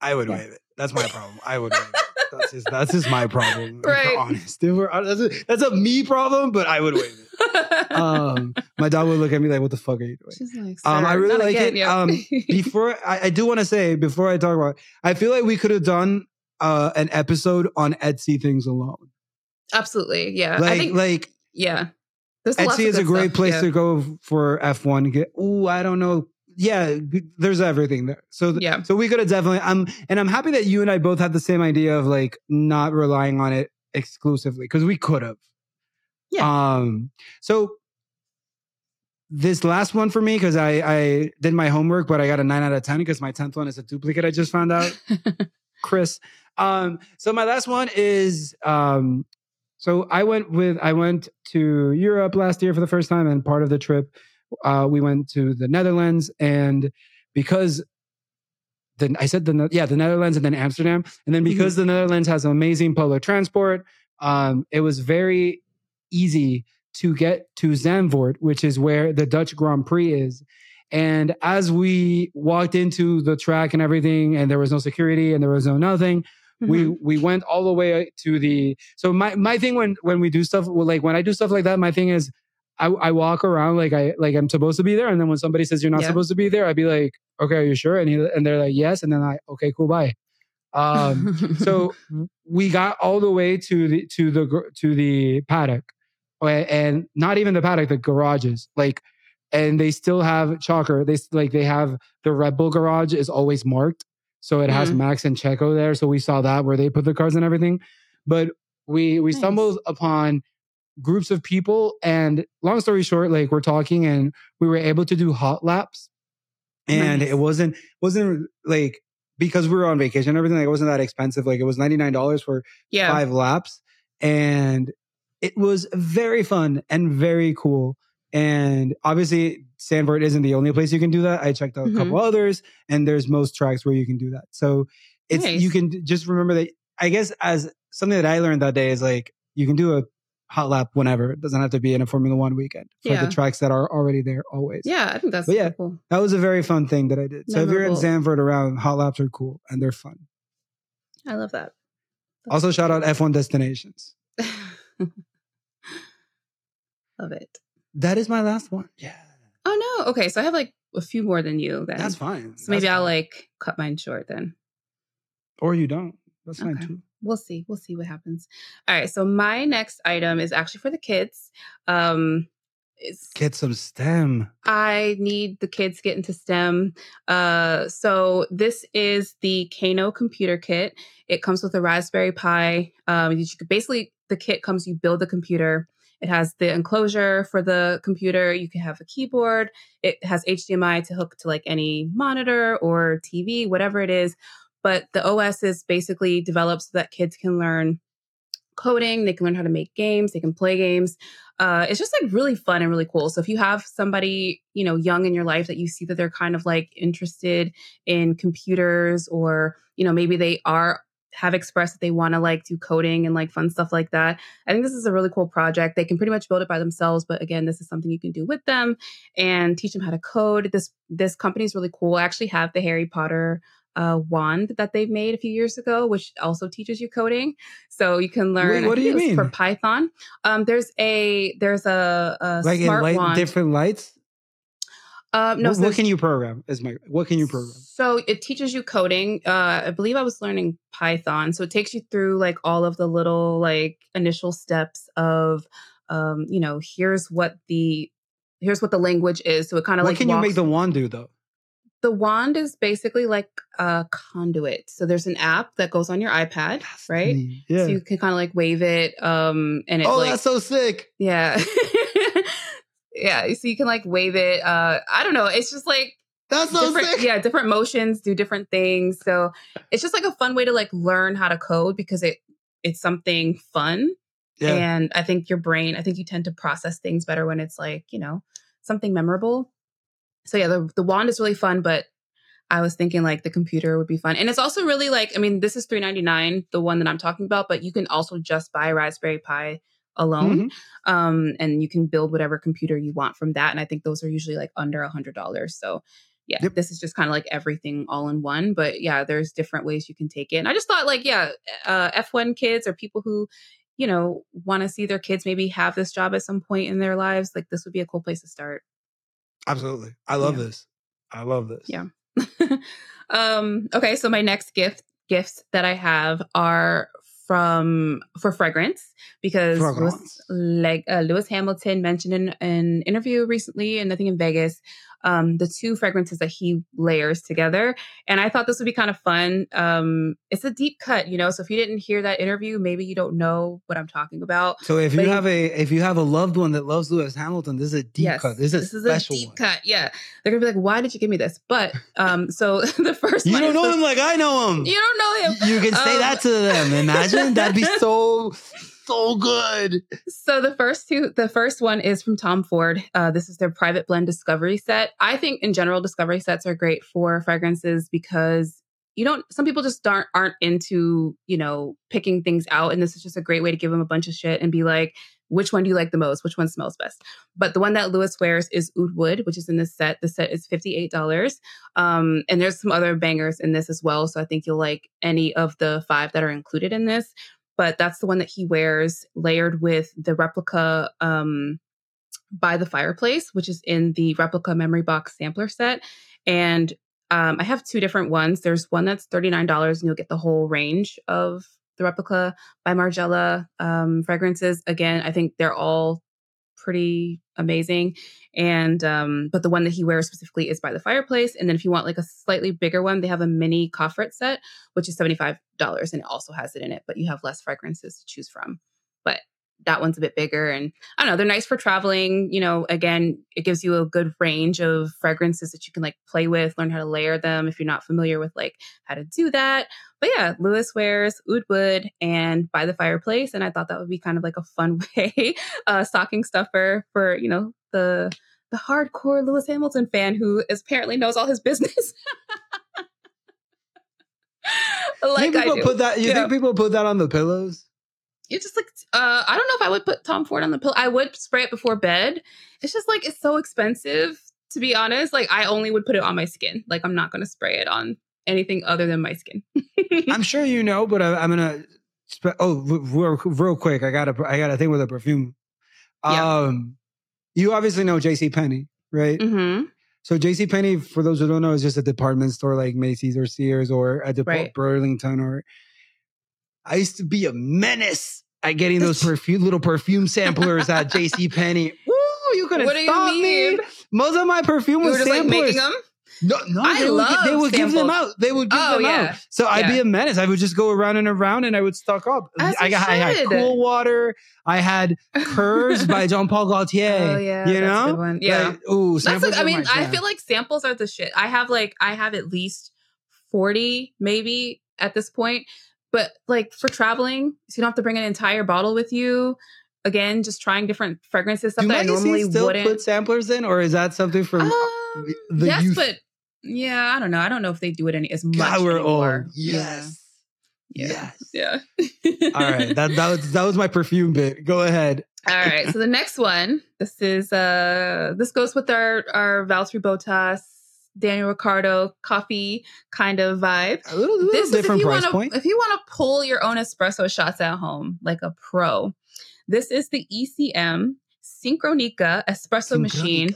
S1: I would
S2: Yeah.
S1: waive it. That's my problem. I would waive it. That's just that's just my problem. If
S2: Right.
S1: we're honest. If we're honest, that's a, that's a me problem, but I would waive it. Um, my dog would look at me like, "What the fuck are you doing?"
S2: She's like,
S1: Um, I really
S2: not
S1: like
S2: again."
S1: it.
S2: Yeah.
S1: Um, Before I, I do want to say before I talk about, it, I feel like we could have done uh, an episode on Etsy things alone.
S2: Absolutely. Yeah.
S1: Like
S2: I think,
S1: like
S2: yeah. There's
S1: Etsy is a great
S2: stuff.
S1: place
S2: yeah.
S1: to go for F1. Get, ooh, I don't know. Yeah, there's everything there. So, th-
S2: Yeah.
S1: so we could have definitely. I'm, and I'm happy that you and I both had the same idea of like not relying on it exclusively because we could have.
S2: Yeah.
S1: Um. So this last one for me because I I did my homework, but I got a nine out of ten because my tenth one is a duplicate. I just found out. Chris. Um, so my last one is um, so I went with I went to Europe last year for the first time, and part of the trip uh, we went to the Netherlands, and because the I said the yeah the Netherlands and then Amsterdam, and then because the Netherlands has amazing public transport, um, it was very easy to get to Zandvoort, which is where the Dutch Grand Prix is. And as we walked into the track and everything, and there was no security and there was no nothing, we
S2: Mhm.
S1: we went all the way to the. So my my thing when when we do stuff well, like when I do stuff like that, my thing is. I, I walk around like I like I'm supposed to be there, and then when somebody says you're not
S2: Yeah.
S1: supposed to be there, I'd be like, "Okay, are you sure?" And he, and they're like, "Yes," and then I, "Okay, cool, bye." Um, so we got all the way to the to the to the paddock and not even the paddock the garages like and they still have chalker they like they have the red bull garage is always marked so it has
S2: Mhm.
S1: max and checo there so we saw that where they put the cars and everything but we we
S2: Nice.
S1: stumbled upon groups of people and long story short like we're talking and we were able to do hot laps and
S2: Nice.
S1: it wasn't wasn't like because we were on vacation and everything like it wasn't that expensive like it was $99 for
S2: yeah.
S1: five laps and it was very fun and very cool and obviously Zandvoort isn't the only place you can do that i checked out a mm-hmm. couple others and there's most tracks where you can do that so it's
S2: Nice.
S1: you can just remember that i guess as something that i learned that day is like you can do a hot lap whenever it doesn't have to be in a formula one weekend for
S2: Yeah.
S1: the tracks that are already there always
S2: Yeah, I think that's
S1: But yeah.
S2: cool.
S1: that was a very fun thing that i did so if you're in
S2: Memorable.
S1: Zandvoort around hot laps are cool and they're fun
S2: I love that. That's
S1: also shout out f1 destinations
S2: love it.
S1: that is my last one yeah
S2: Oh no. Okay, so I have like a few more than you then.
S1: That's fine.
S2: So maybe
S1: That's
S2: I'll
S1: fine.
S2: like cut mine short then.
S1: or you don't. That's fine too.
S2: We'll see. We'll see what happens. All right. So my next item is actually for the kids. Um it's
S1: Get some STEM.
S2: I need the kids to get into STEM. Uh, so this is the Kano computer kit. It comes with a Raspberry Pi. Um, you could basically the kit comes. You build the computer. It has the enclosure for the computer. You can have a keyboard. It has HDMI to hook to like any monitor or TV, whatever it is. But the OS is basically developed so that kids can learn coding. They can learn how to make games. They can play games uh, it's just like really fun and really cool. So if you have somebody, you know, young in your life that you see that they're kind of like interested in computers or, you know, maybe they are have expressed that they want to like do coding and like fun stuff like that. I think this is a really cool project. They can pretty much build it by themselves, but again, this is something you can do with them and teach them how to code. This this company is really cool. I actually have the Harry Potter uh, wand that they've made a few years ago, which also teaches you coding. So you can learn.
S1: Wait, what do you mean?
S2: For Python, um, there's a there's a, a
S1: Like in
S2: smart
S1: light,
S2: wand.
S1: different lights.
S2: um, no,
S1: what,
S2: so
S1: what can you program? Is my what can you program?
S2: so it teaches you coding. Uh, I believe I was learning Python. So it takes you through like all of the little like initial steps of, um, you know, here's what the here's what the language is. So it kind of
S1: What
S2: like
S1: can you make the wand do though?
S2: The wand is basically like a conduit. So there's an app that goes on your iPad, right?
S1: Yeah.
S2: So you can kind of like wave it, um, and it
S1: oh,
S2: like
S1: that's so sick.
S2: yeah, yeah. So you can like wave it. Uh, I don't know. It's just like
S1: That's so
S2: different,
S1: sick.
S2: yeah, different motions do different things. So it's just like a fun way to like learn how to code because it it's something fun.
S1: Yeah.
S2: And I think your brain, I think you tend to process things better when it's like, you know, something memorable. So yeah, the the wand is really fun, but I was thinking like the computer would be fun. And it's also really like, I mean, this is 399, the one that I'm talking about, but you can also just buy Raspberry Pi alone.
S1: Mhm.
S2: Um, and you can build whatever computer you want from that. And I think those are usually like under a hundred dollars. So yeah,
S1: Yep.
S2: this is just kind of like everything all in one. But yeah, there's different ways you can take it. And I just thought, like, yeah, uh, F1 kids or people who, you know, want to see their kids maybe have this job at some point in their lives, like, this would be a cool place to start.
S1: Absolutely. I love
S2: Yeah.
S1: this. I love this.
S2: Yeah. um, okay, so my next gift gifts that I have are from for fragrance because
S1: Fragrance.
S2: Lewis, like uh, Lewis Hamilton mentioned in an interview recently, and I think in Vegas, um, the two fragrances that he layers together. And I thought this would be kind of fun. Um, it's a deep cut, you know. So if you didn't hear that interview, maybe you don't know what I'm talking about.
S1: So if you
S2: But he-
S1: have a if you have a loved one that loves Lewis Hamilton, this is a deep cut. This is a special
S2: deep
S1: one.
S2: cut. Yeah, they're gonna be like, "Why did you give me this?" But um, so the first
S1: You don't know
S2: the-
S1: him like I know him.
S2: You don't know him.
S1: You can say
S2: Um,
S1: that to them. Imagine that'd be so so good.
S2: So the first two, the first one is from Tom Ford. Uh, this is their private blend discovery set. I think in general, discovery sets are great for fragrances because you don't. Some people just aren't aren't into you know picking things out, and this is just a great way to give them a bunch of shit and be like, which one do you like the most? Which one smells best? But the one that Lewis wears is Oud Wood, which is in this set. The set is fifty eight dollars, um, and there's some other bangers in this as well. So I think you'll like any of the five that are included in this but that's the one that he wears layered with the replica um, by the fireplace, which is in the replica memory box sampler set. And um, I have two different ones. There's one that's $39 and you'll get the whole range of the replica by Margiela um, fragrances. Again, I think they're all pretty amazing. And um, but the one that he wears specifically is by the fireplace. And then if you want like a slightly bigger one, they have a mini coffret set, which is $75 and it also has it in it, but you have less fragrances to choose from. But that one's a bit bigger and I don't know, they're nice for traveling. You know, again, it gives you a good range of fragrances that you can like play with, learn how to layer them if you're not familiar with like how to do that. But yeah, Lewis wears Oud Wood and by the fireplace. And I thought that would be kind of like a fun way, uh, stocking stuffer for, you know, the the hardcore Lewis Hamilton fan who is, apparently knows all his business. like
S1: think
S2: I
S1: people
S2: do.
S1: put that. You
S2: Yeah.
S1: think people put that on the pillows?
S2: It's just like uh, I don't know if I would put Tom Ford on the pillow. I would spray it before bed. It's just like it's so expensive to be honest. Like I only would put it on my skin. Like I'm not going to spray it on anything other than my skin.
S1: I'm sure you know, but I, I'm gonna. Spe- oh, real, real quick, I got a I got a thing with a perfume.
S2: Yeah.
S1: Um, you obviously know J.C. Penney, right?
S2: hmm
S1: So J.C. Penney, for those who don't know, is just a department store like Macy's or Sears or a Dep-
S2: Right.
S1: Burlington or. I used to be a menace at getting those perfume little perfume samplers at J.C. Penney. Woo! You couldn't
S2: What do you
S1: stop me. Most of my perfume was
S2: were just like
S1: samplers.
S2: making them.
S1: No, no,
S2: I
S1: they would, they would give them out. They would give
S2: Oh,
S1: them
S2: yeah.
S1: out. So I'd be a menace. I would just go around and around and I would stock up. I got I had cool water. I had Curves by Jean Paul Gaultier.
S2: Oh yeah,
S1: you know?
S2: Yeah.
S1: Like, ooh,
S2: That's like, I mean, I feel like samples are the shit. I have like I have at least 40 maybe at this point. But like for traveling, so you don't have to bring an entire bottle with you. Again, just trying different fragrances, stuff
S1: Do
S2: that I normally
S1: still
S2: wouldn't.
S1: put samplers in, or is that something from
S2: Um,
S1: the
S2: yes,
S1: youth?
S2: but yeah, I don't know. I don't know if they do it any as much
S1: God, we're
S2: anymore.
S1: old. Yes.
S2: Yeah.
S1: Yes.
S2: Yeah.
S1: All right. That that was that was my perfume bit. Go ahead.
S2: All right. So the next one, this is uh this goes with our our Valtteri Bottas, Daniel Ricciardo coffee kind of vibe.
S1: A little, little
S2: This is if
S1: different
S2: you
S1: price
S2: want to
S1: point.
S2: if you want to pull your own espresso shots at home like a pro. This is the ECM Synchronika espresso machine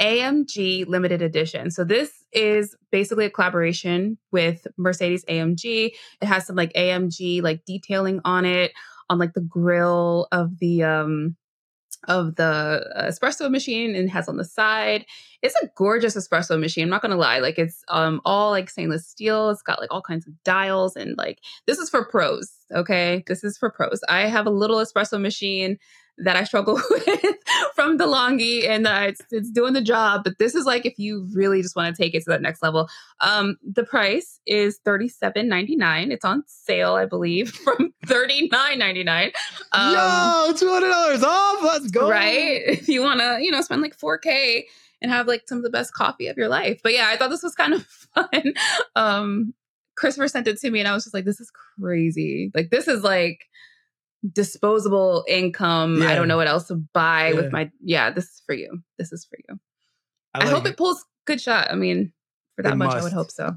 S2: AMG limited edition. So this is basically a collaboration with Mercedes AMG. It has some like AMG like detailing on it on like the grill of the um of the espresso machine and has on the side. It's a gorgeous espresso machine. I'm not gonna lie. Like it's um all like stainless steel. It's got like all kinds of dials and like this is for pros. Okay, this is for pros. I have a little espresso machine that I struggle with from the DeLonghi and uh, it's, it's doing the job. But this is like if you really just want to take it to that next level. Um, the price is thirty seven ninety nine. It's on sale, I believe, from thirty nine ninety nine. Um,
S1: Yo, two hundred dollars off. Let's go.
S2: right? If you want to, you know, spend like 4K and have like some of the best coffee of your life. But yeah, I thought this was kind of fun. Um, Christopher sent it to me and I was just like, this is crazy. Like, this is like disposable income. I don't know what else to buy
S1: Yeah.
S2: with my, yeah, this is for you. This is for you. I,
S1: like
S2: hope it. pulls good shot. I mean, For that
S1: It
S2: much, I would hope so.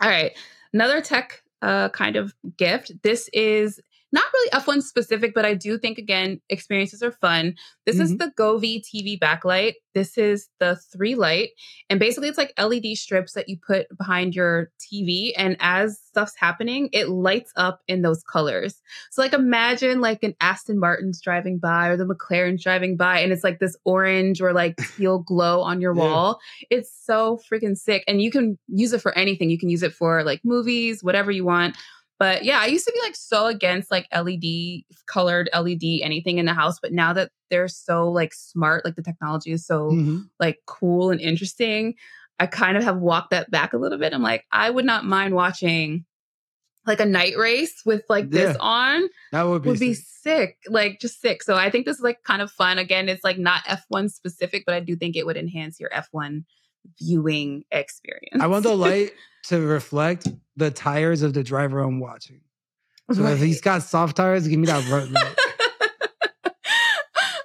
S2: All right. Another tech uh, kind of gift. This is not really F1 specific, but I do think, again, experiences are fun. This is
S1: Mhm.
S2: the Govee TV backlight. This is the three light. And basically, it's like LED strips that you put behind your TV. And as stuff's happening, it lights up in those colors. So, like, imagine like an Aston Martin's driving by or the McLaren's driving by, and it's like this orange or like teal glow on your
S1: Yeah.
S2: wall. It's so freaking sick. And you can use it for anything. You can use it for like movies, whatever you want. But yeah, I used to be like so against like LED colored LED anything in the house, but now that they're so like smart, like the technology is so
S1: Mhm.
S2: like cool and interesting, I kind of have walked that back a little bit. I'm like, I would not mind watching like a night race with like this on
S1: That would be,
S2: would be
S1: sick.
S2: sick, like just sick. So I think this is like kind of fun. Again, it's like not F1 specific, but I do think it would enhance your F1 viewing experience.
S1: I want the light to reflect the tires of the driver I'm watching. So if he's got soft tires, give me that red light.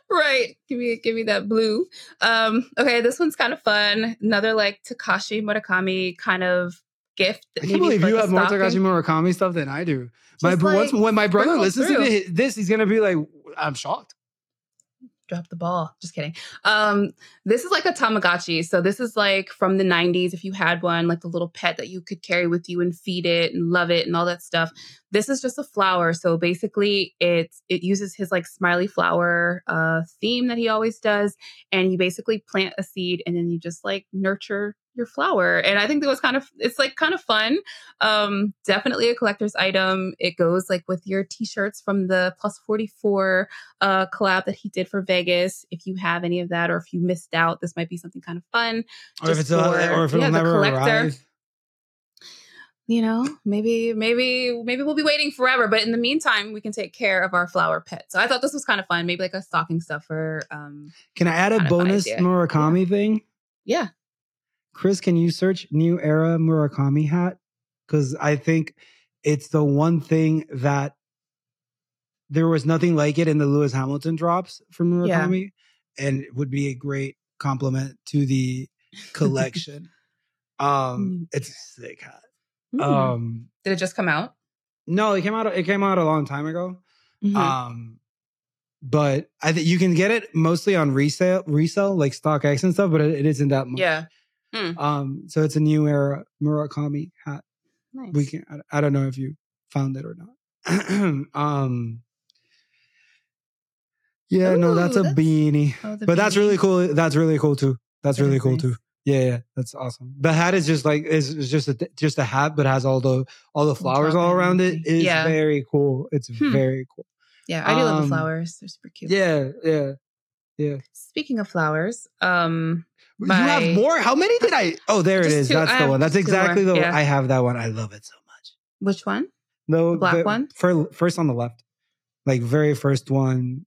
S2: right. Give me give me that blue. Um, okay, this one's kind of fun. Another like Takashi Murakami kind of gift.
S1: I can't believe you have more. Takashi Murakami stuff than I do. My
S2: Just,
S1: once,
S2: like,
S1: when my brother listens
S2: through.
S1: to this, he's gonna be like, "I'm shocked."
S2: Drop the ball. Just kidding. Um, this is like a Tamagotchi. So this is like from the 90s. If you had one, like the little pet that you could carry with you and feed it and love it and all that stuff. This is just a flower. So basically it's it uses his like smiley flower uh theme that he always does. And you basically plant a seed and then you just like nurture your flower. And I think that was kind of it's like kind of fun. Um, definitely a collector's item. It goes like with your t-shirts from the plus 44 uh, collab that he did for Vegas. If you have any of that, or if you missed out, this might be something kind of fun.
S1: Or if it's a,
S2: for-
S1: or if it'll
S2: yeah,
S1: never
S2: collector.
S1: arrive.
S2: You know, maybe, maybe, maybe we'll be waiting forever. But in the meantime, we can take care of our flower pet. So I thought this was kind of fun. Maybe like a stocking stuffer. Um,
S1: Can I add a
S2: Kind of fun
S1: bonus. Murakami thing?
S2: yeah,
S1: Chris, can you search new era Murakami hat? Because I think it's the one thing that there was nothing like it in the Lewis Hamilton drops from
S2: Yeah.
S1: Murakami, and it would be a great compliment to the collection. um, it's a sick hat.
S2: Mm.
S1: Um,
S2: did it just come out?
S1: no, it came out. It came out a long time ago.
S2: Mhm.
S1: Um, but I think you can get it mostly on resale, resale like StockX and stuff. But it, it isn't that much.
S2: yeah,
S1: Um, so it's a new era Murakami hat.
S2: nice.
S1: We can. I, I don't know if you found it or not. um. Yeah, no, that's a
S2: that's-
S1: beanie.
S2: Oh,
S1: But that's really cool. That's really cool too. That's
S2: That
S1: really cool too. Yeah, yeah, that's awesome. The hat is just like is is just a just a hat, but has all the all the flowers all around it. Is
S2: Yeah.
S1: very cool. It's
S2: Hmm.
S1: very cool.
S2: Yeah, I do love the
S1: Um,
S2: flowers. They're super cute.
S1: Yeah, yeah, yeah.
S2: Speaking of flowers, um,
S1: you have more? How many did I? Oh, there it is.
S2: Two.
S1: That's
S2: I
S1: the one. That's
S2: two more.
S1: exactly the one.
S2: Yeah.
S1: I have that one. I love it so much.
S2: which one?
S1: No,
S2: The black
S1: the-
S2: one?
S1: fir- first on the left, like very first one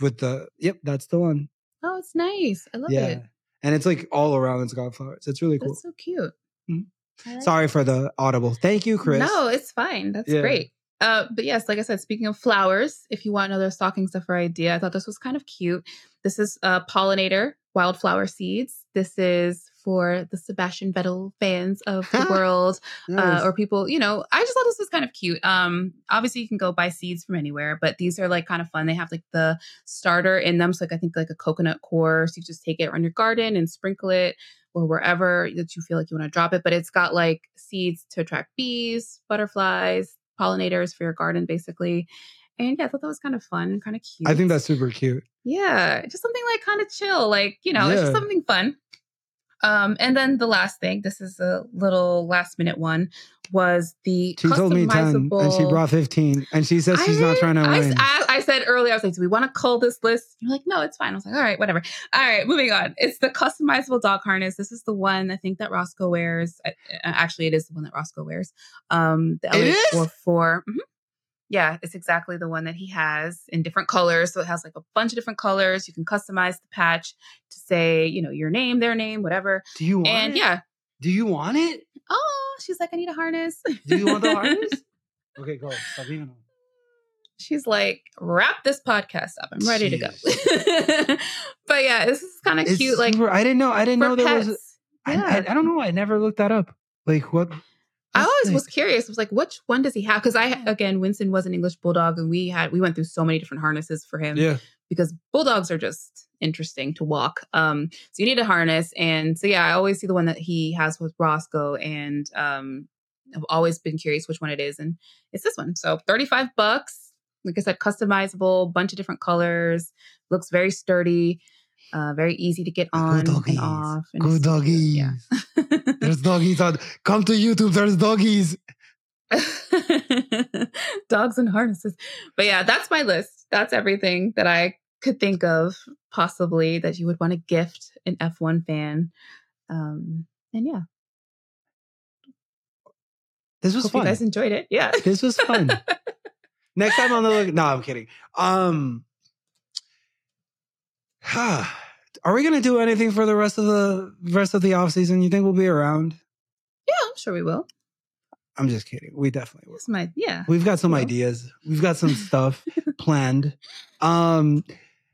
S1: with the. Yep, that's the one.
S2: Oh, it's nice. I love
S1: yeah,
S2: it.
S1: And it's like all around. It's got flowers. It's really cool.
S2: That's so cute.
S1: Mhm.
S2: Like
S1: Sorry for the audible. Thank you, Chris.
S2: No, it's fine. That's
S1: Yeah.
S2: great. Uh, but yes, like I said, speaking of flowers, if you want another stocking stuffer idea, I thought this was kind of cute. This is a pollinator wildflower seeds. This is for the Sebastian Vettel fans of the world,
S1: Nice.
S2: uh, or people. You know, I just thought this was kind of cute. Um, obviously you can go buy seeds from anywhere, but these are like kind of fun. They have like the starter in them, so like I think like a coconut core. So you just take it around your garden and sprinkle it or wherever that you feel like you want to drop it. But it's got like seeds to attract bees, butterflies, pollinators for your garden, basically. And yeah, I thought that was kind of fun, kind of cute.
S1: I think that's super cute.
S2: yeah, just something like kind of chill, like you know, it's just something fun. Um, and then the last thing, this is a little last minute one, was the
S1: She told me ten, and she brought fifteen, and she says she's not trying to
S2: I,
S1: win.
S2: I, I said earlier, I was like, do we want to call this list? You're like, no, it's fine. I was like, all right, whatever. All right, moving on. It's the customizable dog harness. This is the one I think that Roscoe wears. Actually, it is the one that Roscoe wears. Um, the
S1: It is?
S2: LH44. Mhm. Yeah, it's exactly the one that he has in different colors. So it has like a bunch of different colors. You can customize the patch to say, you know, your name, their name, whatever.
S1: Do you want
S2: And
S1: it?
S2: yeah.
S1: Do you want it?
S2: Oh, she's like, I need a harness.
S1: Do you want the harness? okay, go. Sabino.
S2: she's like, wrap this podcast up. I'm ready to go. But yeah, this is kind of cute. Like
S1: I didn't know. I didn't know there
S2: pets.
S1: was. I I, I, I don't know. I never looked that up. Like what?
S2: I always
S1: the-
S2: was curious. I was like, which one does he have? Because I again, Winston was an English bulldog, and we had we went through so many different harnesses for him.
S1: Yeah.
S2: because bulldogs are just interesting to walk. Um, so you need a harness, and so yeah, I always see the one that he has with Roscoe, and um, I've always been curious which one it is, and it's this one. So thirty five bucks. Like I said, customizable, bunch of different colors. Looks very sturdy, uh, very easy to get on and off. and
S1: Good doggies.
S2: Yeah.
S1: There's doggies on. Come to YouTube. There's doggies.
S2: dogs and harnesses. But yeah, that's my list. That's everything that I could think of possibly that you would want to gift an F1 fan. Um, and yeah,
S1: This was
S2: hope
S1: fun.
S2: you guys enjoyed it. Yeah.
S1: This was fun. Next time on the look. No, I'm kidding. Um, are we gonna do anything for the rest of the rest of the off season? You think we'll be around?
S2: Yeah, I'm sure we will.
S1: I'm just kidding. We definitely will.
S2: My yeah.
S1: We've got some ideas. We've got some stuff planned. Um,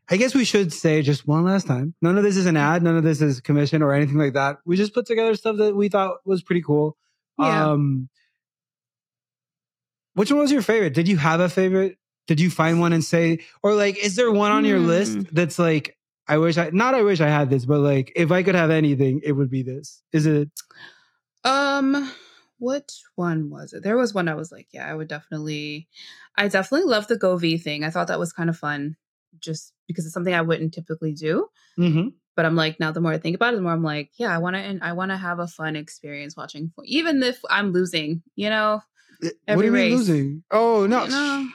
S1: I guess we should say just one last time. None of this is an ad. None of this is commission or anything like that. We just put together stuff that we thought was pretty cool.
S2: Yeah.
S1: Um, which one was your favorite? Did you have a favorite? Did you find one and say, or like, is there one on your
S2: Hmm.
S1: list that's like, I wish I, not I wish I had this, but like, if I could have anything, it would be this. Is it?
S2: Um, which one was it? There was one I was like, yeah, I would definitely, I definitely love the Govee thing. I thought that was kind of fun, just because it's something I wouldn't typically do.
S1: Mm-hmm.
S2: but I'm like now the more I think about it, the more I'm like, yeah, I want to and I want to have a fun experience watching, even if I'm losing. You know,
S1: what do
S2: Every
S1: you mean losing? Oh no,
S2: You know?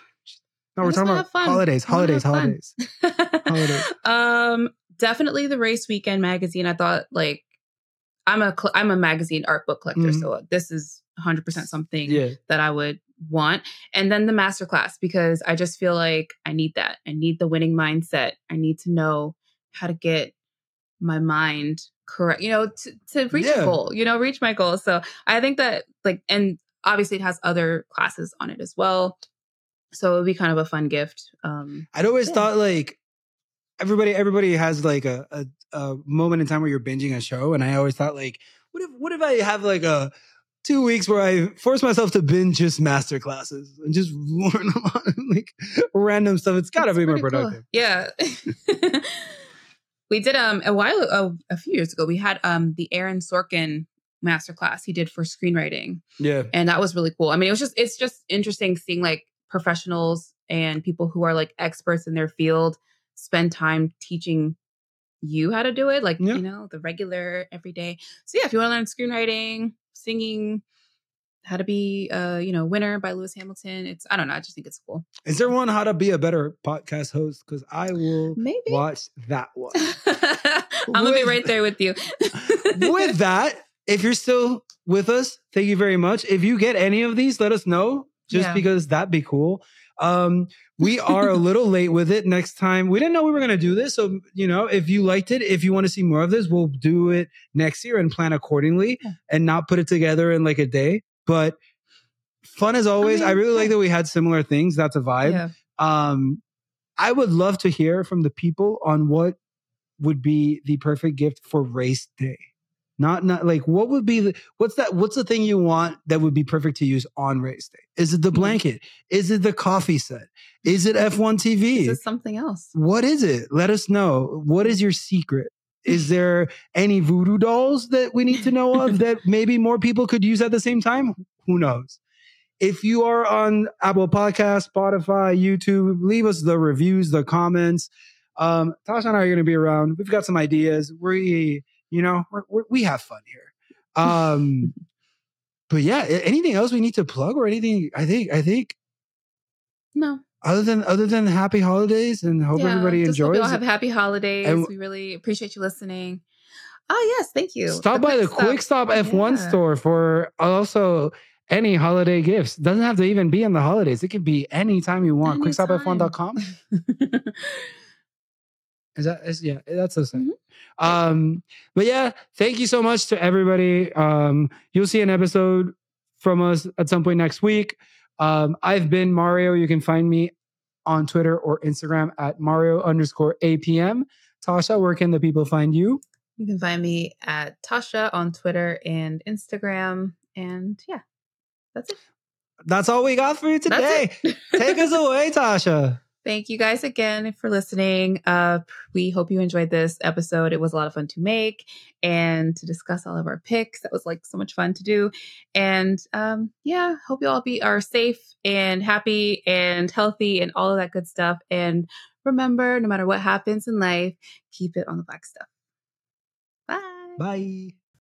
S1: No, we're talking about holidays, holidays, holidays. Holidays.
S2: um, definitely the Race Weekend magazine. I thought like I'm a cl- I'm a magazine art book collector,
S1: Mhm.
S2: so this is 100 percent something
S1: Yeah,
S2: that I would want. And then the masterclass because I just feel like I need that. I need the winning mindset. I need to know how to get my mind correct, you know, to, to reach
S1: Yeah.
S2: a goal, you know, reach my goal. So I think that like, and obviously it has other classes on it as well. So it would be kind of a fun gift. Um,
S1: I'd always
S2: Yeah.
S1: thought like everybody, everybody has like a, a a moment in time where you're binging a show, and I always thought like, what if what if I have like a two weeks where I force myself to binge just master classes and just learn a lot of like random stuff? It's got to
S2: It's
S1: be more
S2: pretty cool.
S1: productive.
S2: Yeah. we did um a while a, a few years ago we had um the Aaron Sorkin masterclass he did for screenwriting
S1: Yeah,
S2: and that was really cool. I mean it was just it's just interesting seeing like professionals and people who are like experts in their field spend time teaching you how to do it like
S1: Yeah.
S2: you know the regular everyday. So yeah, if you want to learn screenwriting, singing, how to be uh you know winner by Lewis Hamilton, it's I don't know, I just think it's cool.
S1: is there one how to be a better podcast host? Because I will
S2: Maybe.
S1: watch that one.
S2: I'm gonna be right there with you.
S1: with that, if you're still with us, thank you very much. If you get any of these, let us know just
S2: Yeah.
S1: because that'd be cool. Um, we are a little late with it. Next time, we didn't know we were going to do this. So, you know, if you liked it, if you want to see more of this, we'll do it next year and plan accordingly
S2: Yeah.
S1: and not put it together in like a day. But fun as always. I,
S2: mean,
S1: really like that we had similar things. That's a vibe um i would love to hear from the people on what would be the perfect gift for race day not not like what would be the what's that what's the thing you want that would be perfect to use on race day is it the
S2: Mhm.
S1: blanket is it the coffee set is it f1 tv
S2: is something else.
S1: what is it let us know what is your secret is there any voodoo dolls that we need to know of that maybe more people could use at the same time who knows if you are on Apple Podcast, Spotify, YouTube, leave us the reviews, the comments. Um, Tasha and I are going to be around. We've got some ideas. We, you know, we're, we're, we have fun here. Um, but yeah, anything else we need to plug or anything? I think, I think
S2: No.
S1: other than other than happy holidays and hope
S2: yeah,
S1: everybody
S2: Hope
S1: enjoys.
S2: you all have happy holidays.
S1: And-
S2: we really appreciate you listening. Oh yes, thank you.
S1: Stop by the Quick Stop F1
S2: Yeah.
S1: store for also any holiday gifts. Doesn't have to even be in the holidays. It could be anytime you want.
S2: Anytime.
S1: QuickStopF1.com. Is that is yeah, that's so sad.
S2: Mhm.
S1: Um, but yeah, thank you so much to everybody. Um, you'll see an episode from us at some point next week. Um, I've been Mario. You can find me on Twitter or Instagram at Mario underscore APM. Tasha, where can the people find you?
S2: You can find me at Tasha on Twitter and Instagram. And yeah, that's it.
S1: That's all we got for you today. Take us away, Tasha.
S2: Thank you guys again for listening. Uh, we hope you enjoyed this episode. It was a lot of fun to make and to discuss all of our picks. That was like so much fun to do. And um, yeah, hope you all be are safe and happy and healthy and all of that good stuff. And remember, no matter what happens in life, keep it on the black stuff. Bye.
S1: Bye.